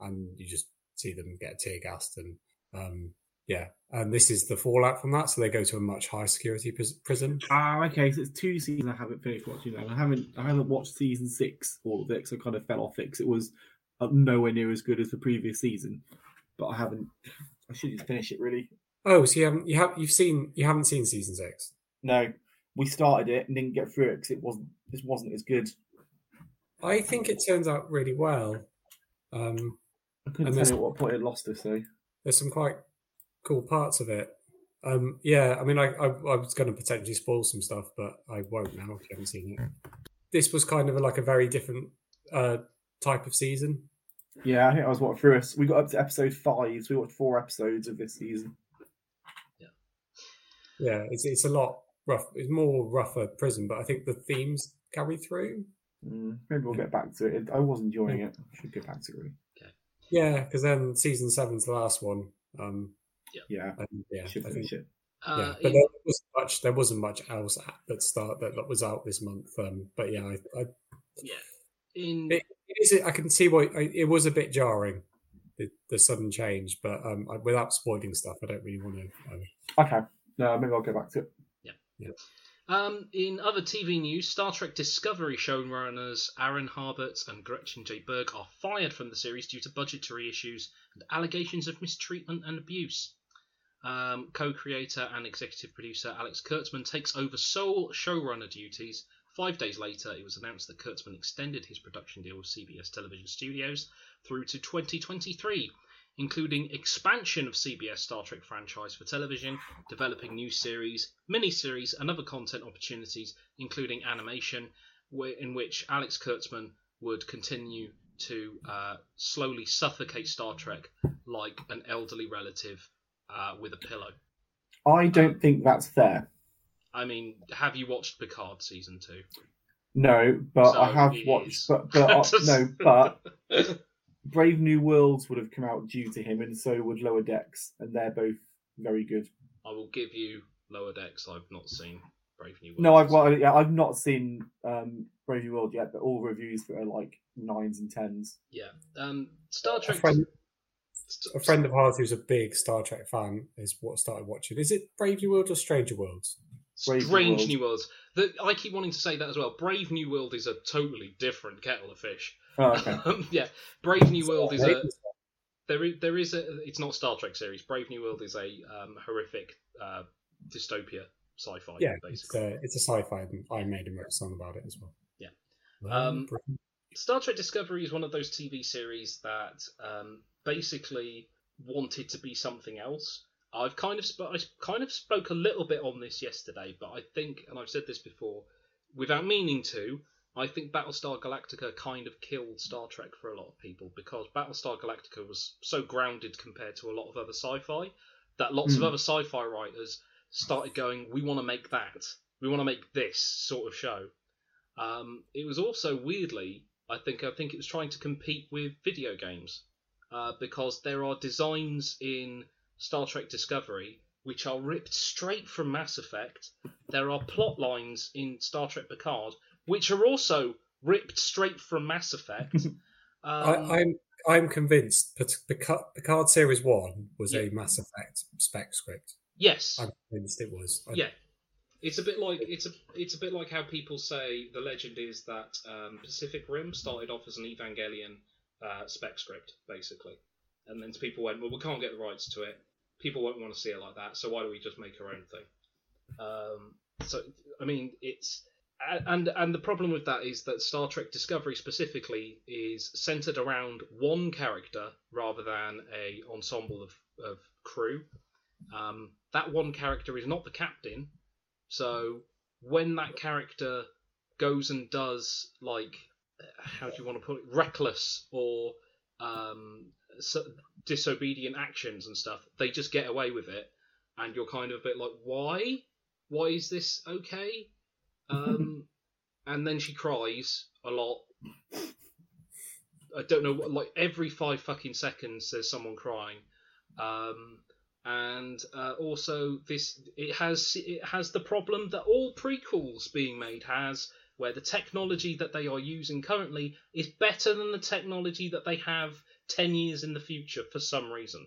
and you just see them get tear gassed and um, yeah, and this is the fallout from that. So they go to a much higher security pris- prison. Ah, okay. So it's two seasons I haven't finished watching now. I haven't I haven't watched season six all of it because I kind of fell off it 'cause it was uh, nowhere near as good as the previous season. But I haven't. I should just finish it really. Oh, so you haven't you have you've seen you haven't seen season six? No, we started it and didn't get through it because it wasn't this wasn't as good. I think it turns out really well. Um, I couldn't And tell you at what point it lost us though. there's some quite cool parts of it. Um, yeah, I mean, I, I, I was going to potentially spoil some stuff, but I won't now if you haven't seen it. This was kind of like a very different uh, type of season. Yeah, I think I was what through us. We got up to episode five, so we watched four episodes of this season. Yeah, yeah, it's it's a lot rough. It's more rougher prison, but I think the themes carry through. Mm, maybe we'll get back to it. I was enjoying it. I should get back to it. Really. Yeah, because then season seven's the last one. Um, Yeah, and yeah, should I think, it. Uh, yeah, but in- there wasn't much. There wasn't much else at that start that, that was out this month. Um, but yeah, I, I yeah. In It, it is. I can see why it was a bit jarring, the, the sudden change. But um, I, without spoiling stuff, I don't really want to. Um, Okay. No, maybe I'll go back to it. Um, in other TV news, Star Trek Discovery showrunners Aaron Harbert and Gretchen J. Berg are fired from the series due to budgetary issues and allegations of mistreatment and abuse. Um, co-creator and executive producer Alex Kurtzman takes over sole showrunner duties. Five days later, it was announced that Kurtzman extended his production deal with CBS Television Studios through to 2023, including expansion of CBS Star Trek franchise for television, developing new series, miniseries, and other content opportunities, including animation, in which Alex Kurtzman would continue to uh, slowly suffocate Star Trek like an elderly relative uh, with a pillow. I don't think that's fair. I mean, have you watched Picard season two? No, but So I have watched. is. But, but uh, no, but Brave New Worlds would have come out due to him, and so would Lower Decks, and they're both very good. I will give you Lower Decks. I've not seen Brave New World. No, I've well, yeah, I've not seen um, Brave New World yet, but all reviews for are like nines and tens. Yeah. Um, Star a Trek. friend, a friend of ours who's a big Star Trek fan is what started watching. Is it Brave New World or Stranger Worlds? Brave New Strange New Worlds. The, I keep wanting to say that as well. Brave New World is a totally different kettle of fish. Oh, okay. Um, yeah, Brave New World is a there is there is a it's not Star Trek series. Brave New World is a um, horrific uh, dystopia sci-fi. Yeah, it's basically. a, it's a sci-fi. and I made a wrote song about it as well. Yeah. Um, Um, Star Trek Discovery is one of those TV series that um, basically wanted to be something else. I've kind of sp- I kind of spoke a little bit on this yesterday, but I think, and I've said this before, without meaning to, I think Battlestar Galactica kind of killed Star Trek for a lot of people because Battlestar Galactica was so grounded compared to a lot of other sci-fi that lots of Hmm. other sci-fi writers started going, "We want to make that. We want to make this sort of show." Um, it was also weirdly, I think, I think it was trying to compete with video games uh, because there are designs in Star Trek Discovery which are ripped straight from Mass Effect. There are plot lines in Star Trek Picard which are also ripped straight from Mass Effect. Um, I, I'm I'm convinced Pic- Picard, Picard Series One was Yeah. a Mass Effect spec script. yes, I'm convinced it was. I- yeah. It's a bit like it's a it's a bit like how people say the legend is that um, Pacific Rim started off as an Evangelion uh, spec script, basically, and then people went, well, we can't get the rights to it. People won't want to see it like that, so why don't we just make our own thing? Um, so I mean, it's and and the problem with that is that Star Trek Discovery specifically is centered around one character rather than a ensemble of of crew. Um, that one character is not the captain, so when that character goes and does like how do you want to put it reckless or um, disobedient actions and stuff, they just get away with it, and you're kind of a bit like, why? Why is this okay? Um, and then she cries a lot. I don't know like every five fucking seconds there's someone crying. Um, and uh, also this it has it has the problem that all prequels being made has, where the technology that they are using currently is better than the technology that they have ten years in the future for some reason.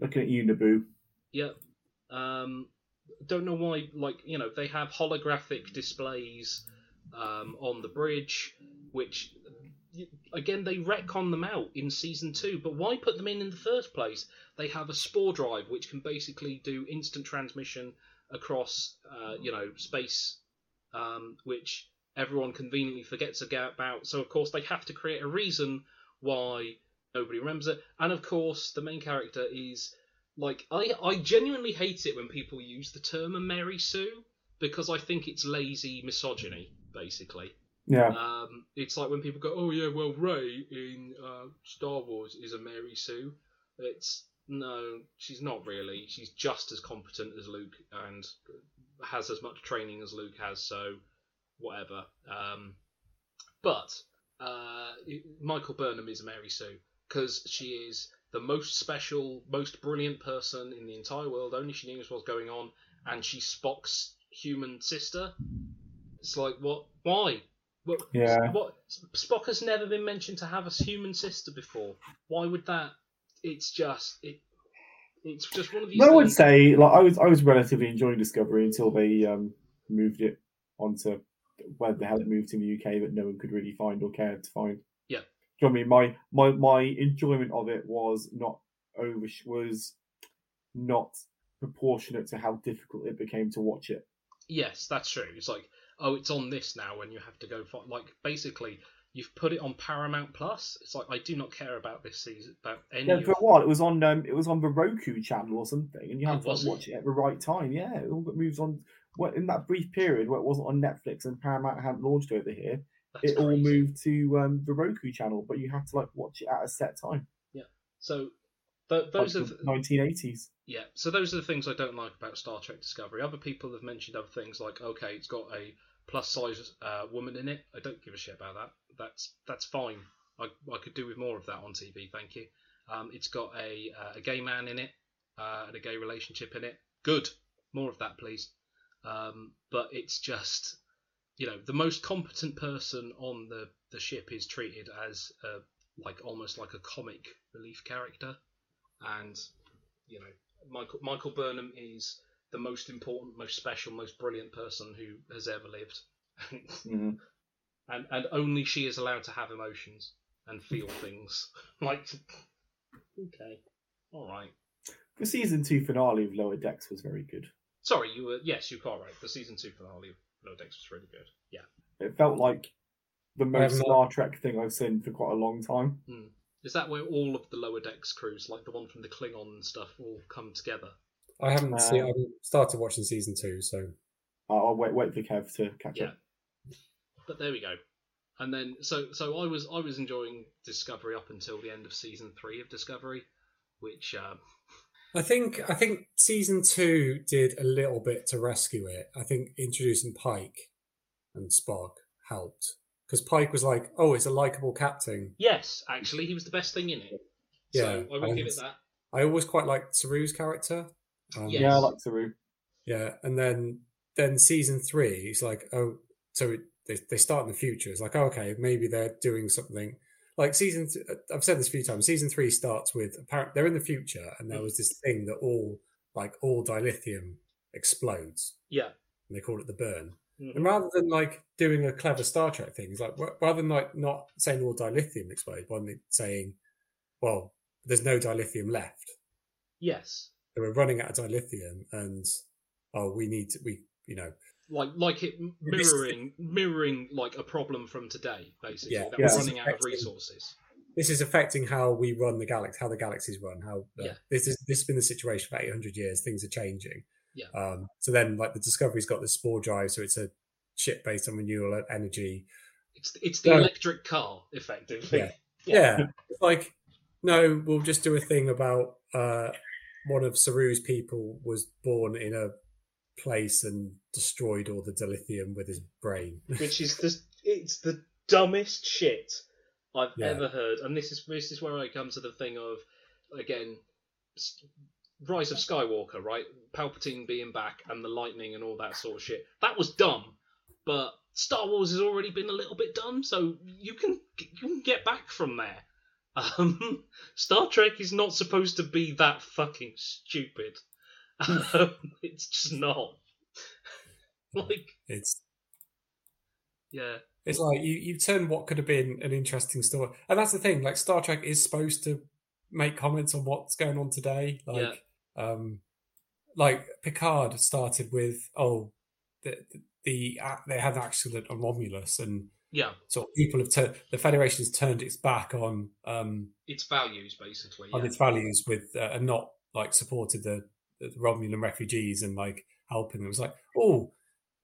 Looking at you, Naboo. Yep. Um, don't know why. Like you know, they have holographic displays um, on the bridge, which again they retcon them out in season two. But why put them in in the first place? They have a spore drive which can basically do instant transmission across, uh, you know, space, um, which everyone conveniently forgets about. So of course they have to create a reason why nobody remembers it. And of course the main character is like I I genuinely hate it when people use the term a Mary Sue because I think it's lazy misogyny basically. Yeah. Um, it's like when people go, "Oh yeah, well Rey in uh, Star Wars is a Mary Sue." It's no, she's not really. She's just as competent as Luke and has as much training as Luke has. So whatever. Um, but uh, Michael Burnham is a Mary Sue because she is the most special, most brilliant person in the entire world. Only she knows what's going on, and she's Spock's human sister. It's like what? Why? What? Yeah. What? Spock has never been mentioned to have a human sister before. Why would that? It's just it. It's just one of these. I would say, like, I was I was relatively enjoying Discovery until they um, moved it onto where the hell it moved to the UK that no one could really find or care to find. You know what I mean? My my my enjoyment of it was not over was not proportionate to how difficult it became to watch it. Yes, that's true. It's like, oh, it's on this now, and you have to go for like basically you've put it on Paramount Plus. It's like I do not care about this season about any. Yeah, for a while it was on um, it was on the Roku channel or something, and you Oh, had to like, watch it at the right time. Yeah, it all got moves on. Well, in that brief period where it wasn't on Netflix and Paramount hadn't launched over here, That's it all moved to um, the Roku channel, but you had to like watch it at a set time. Yeah. So th- those are like th- nineteen eighties. yeah. So those are the things I don't like about Star Trek Discovery. Other people have mentioned other things like okay, it's got a plus size uh, woman in it. I don't give a shit about that. That's that's fine. I I could do with more of that on TV. Thank you. Um, it's got a uh, a gay man in it uh, and a gay relationship in it. Good. More of that, please. Um, but it's just you know the most competent person on the the ship is treated as a, like almost like a comic relief character, and you know Michael Michael Burnham is the most important, most special, most brilliant person who has ever lived, Mhm. and and only she is allowed to have emotions and feel things. Like okay, all right. The season two finale of Lower Decks was very good. Sorry, you were yes, you're quite right. The season two finale of Low Decks was really good. Yeah. It felt like the most Star Trek thing I've seen for quite a long time. Mm. Is that where all of the lower decks crews, like the one from the Klingon and stuff, all come together? I haven't Uh, seen. I haven't started watching season two, so I'll I'll wait wait for Kev to catch Yeah. up. But there we go. And then so so I was I was enjoying Discovery up until the end of season three of Discovery, which um, I think I think season two did a little bit to rescue it. I think introducing Pike and Spock helped because Pike was like, "Oh, it's a likable captain." yes, actually he was the best thing in it. Yeah, so I will give it that. I always quite liked Saru's character. Um, Yes. Yeah, I like Saru. Yeah, and then then season three, it's like, oh, so it, they they start in the future. It's like, oh, okay, maybe they're doing something. Like season, th- I've said this a few times. Season three starts with apparent they're in the future, and there was this thing that all like all dilithium explodes, Yeah. and they call it the burn. Mhm. And rather than like doing a clever Star Trek thing, it's like rather than like not saying all dilithium explodes, but saying, well, there's no dilithium left Yes. they were running out of dilithium and oh we need to we you know Like like it mirroring mirroring like a problem from today, basically. Yeah. that Yeah. we're running out of resources. this is affecting how we run the galaxy how the galaxies run how uh, Yeah. this is this has been the situation for 800 years things are changing Yeah. um so then like the discovery's got the spore drive so it's a ship based on renewable energy It's it's the So- electric car, effectively. Yeah. yeah, It's like no we'll just do a thing about uh one of saru's people was born in a place and destroyed all the dilithium with his brain which is the it's the dumbest shit I've Yeah. ever heard. And this is this is where I come to the thing of again, Rise of Skywalker, right? Palpatine being back and the lightning and all that sort of shit. That was dumb, but Star Wars has already been a little bit dumb, so you can you can get back from there. Um, Star Trek is not supposed to be that fucking stupid. It's just not. like, It's yeah, It's like you you turn what could have been an interesting story, and that's the thing. Like Star Trek is supposed to make comments on what's going on today. Like, um, like Picard started with, oh, the the, the they had an accident on Romulus, and yeah, so people have turned the Federation has turned its back on um its values basically. on Yeah. its values with uh, and not like supported the, the Romulan refugees and like helping them. It was like, oh,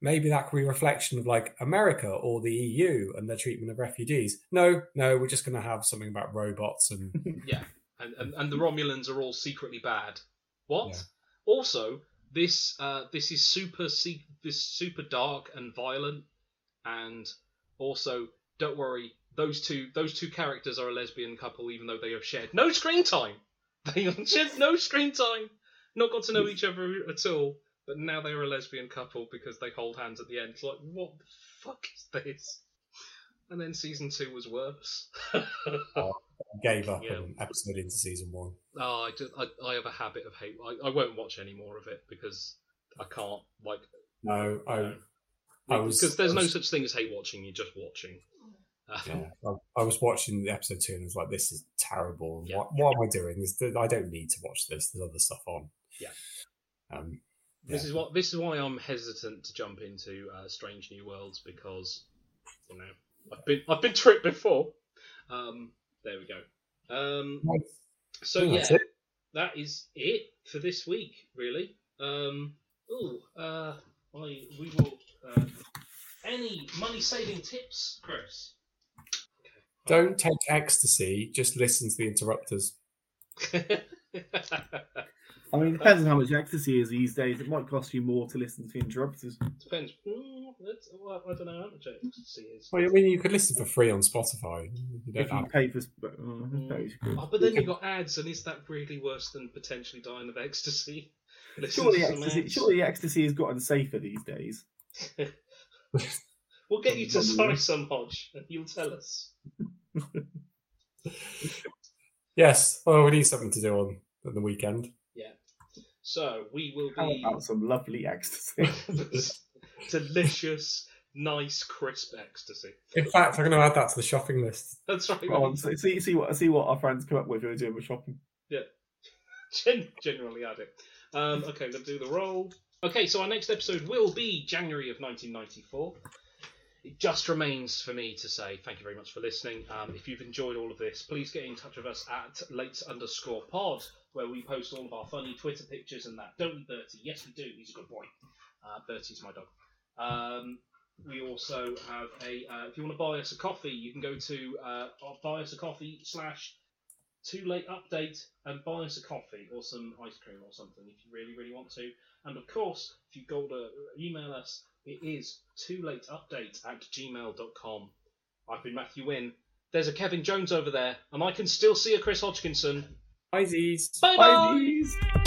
maybe that could be a reflection of like America or the EU and their treatment of refugees. No, no, we're just going to have something about robots and Yeah, and, and and the Romulans are all secretly bad. What? Yeah. Also, this uh, this is super se- this super dark and violent, and also don't worry, those two those two characters are a lesbian couple, even though they have shared no screen time. They shared no screen time, not got to know each other at all. But now they are a lesbian couple because they hold hands at the end. It's like, what the fuck is this? And then season two was worse. I gave up Yeah. an episode into season one. Oh, I, just, I, I have a habit of hate. I, I won't watch any more of it because I can't. Like, No, I, I was because there's I no such thing as hate watching. You're just watching. Um, Yeah, I, I was watching the episode two and I was like, "This is terrible. Yeah. What, what am I doing? This, I don't need to watch this. There's other stuff on." Yeah. Um, This is what. This is why I'm hesitant to jump into uh, Strange New Worlds because you know I've been I've been tricked before. Um, there we go. Um, so think yeah, that is it for this week, really. Um, ooh, uh, I we will. Uh, any money saving tips, Chris? Don't take ecstasy. Just listen to the interrupters. I mean, it depends on how much ecstasy is these days. It might cost you more to listen to the interrupters. Depends. Mm, that's, well, I don't know how much ecstasy is. Well, I mean, you could listen for free on Spotify. You don't If you have pay for, sp- I suppose you could. Oh, but then you got ads, and is that really worse than potentially dying of ecstasy? Listen Surely ecstasy, surely ecstasy has gotten safer these days. We'll get you to Probably. sign some Hodge, and you'll tell us. Yes. Well, we need something to do on, on the weekend. Yeah. So we will How be about some lovely ecstasy? delicious, nice, crisp ecstasy. In fact, I'm going to add that to the shopping list. That's right. Go on, see, see, see what see what our friends come up with who are doing the shopping. Yeah. Gen- generally add it. Um, okay, let's do the roll. Okay, so our next episode will be January of 1994. It just remains for me to say thank you very much for listening. Um, if you've enjoyed all of this, please get in touch with us at late underscore pod, where we post all of our funny Twitter pictures and that. Don't we, Bertie? Yes, we do. He's a good boy. Uh, Bertie's my dog. Um, we also have a. Uh, if you want to buy us a coffee, you can go to uh, buy us a coffee slash too late update and buy us a coffee or some ice cream or something if you really really want to and of course if you go to email us it is too late update at gmail.com i've been matthew wynn there's a kevin jones over there and i can still see a chris hodgkinson Bye, Z's. bye bye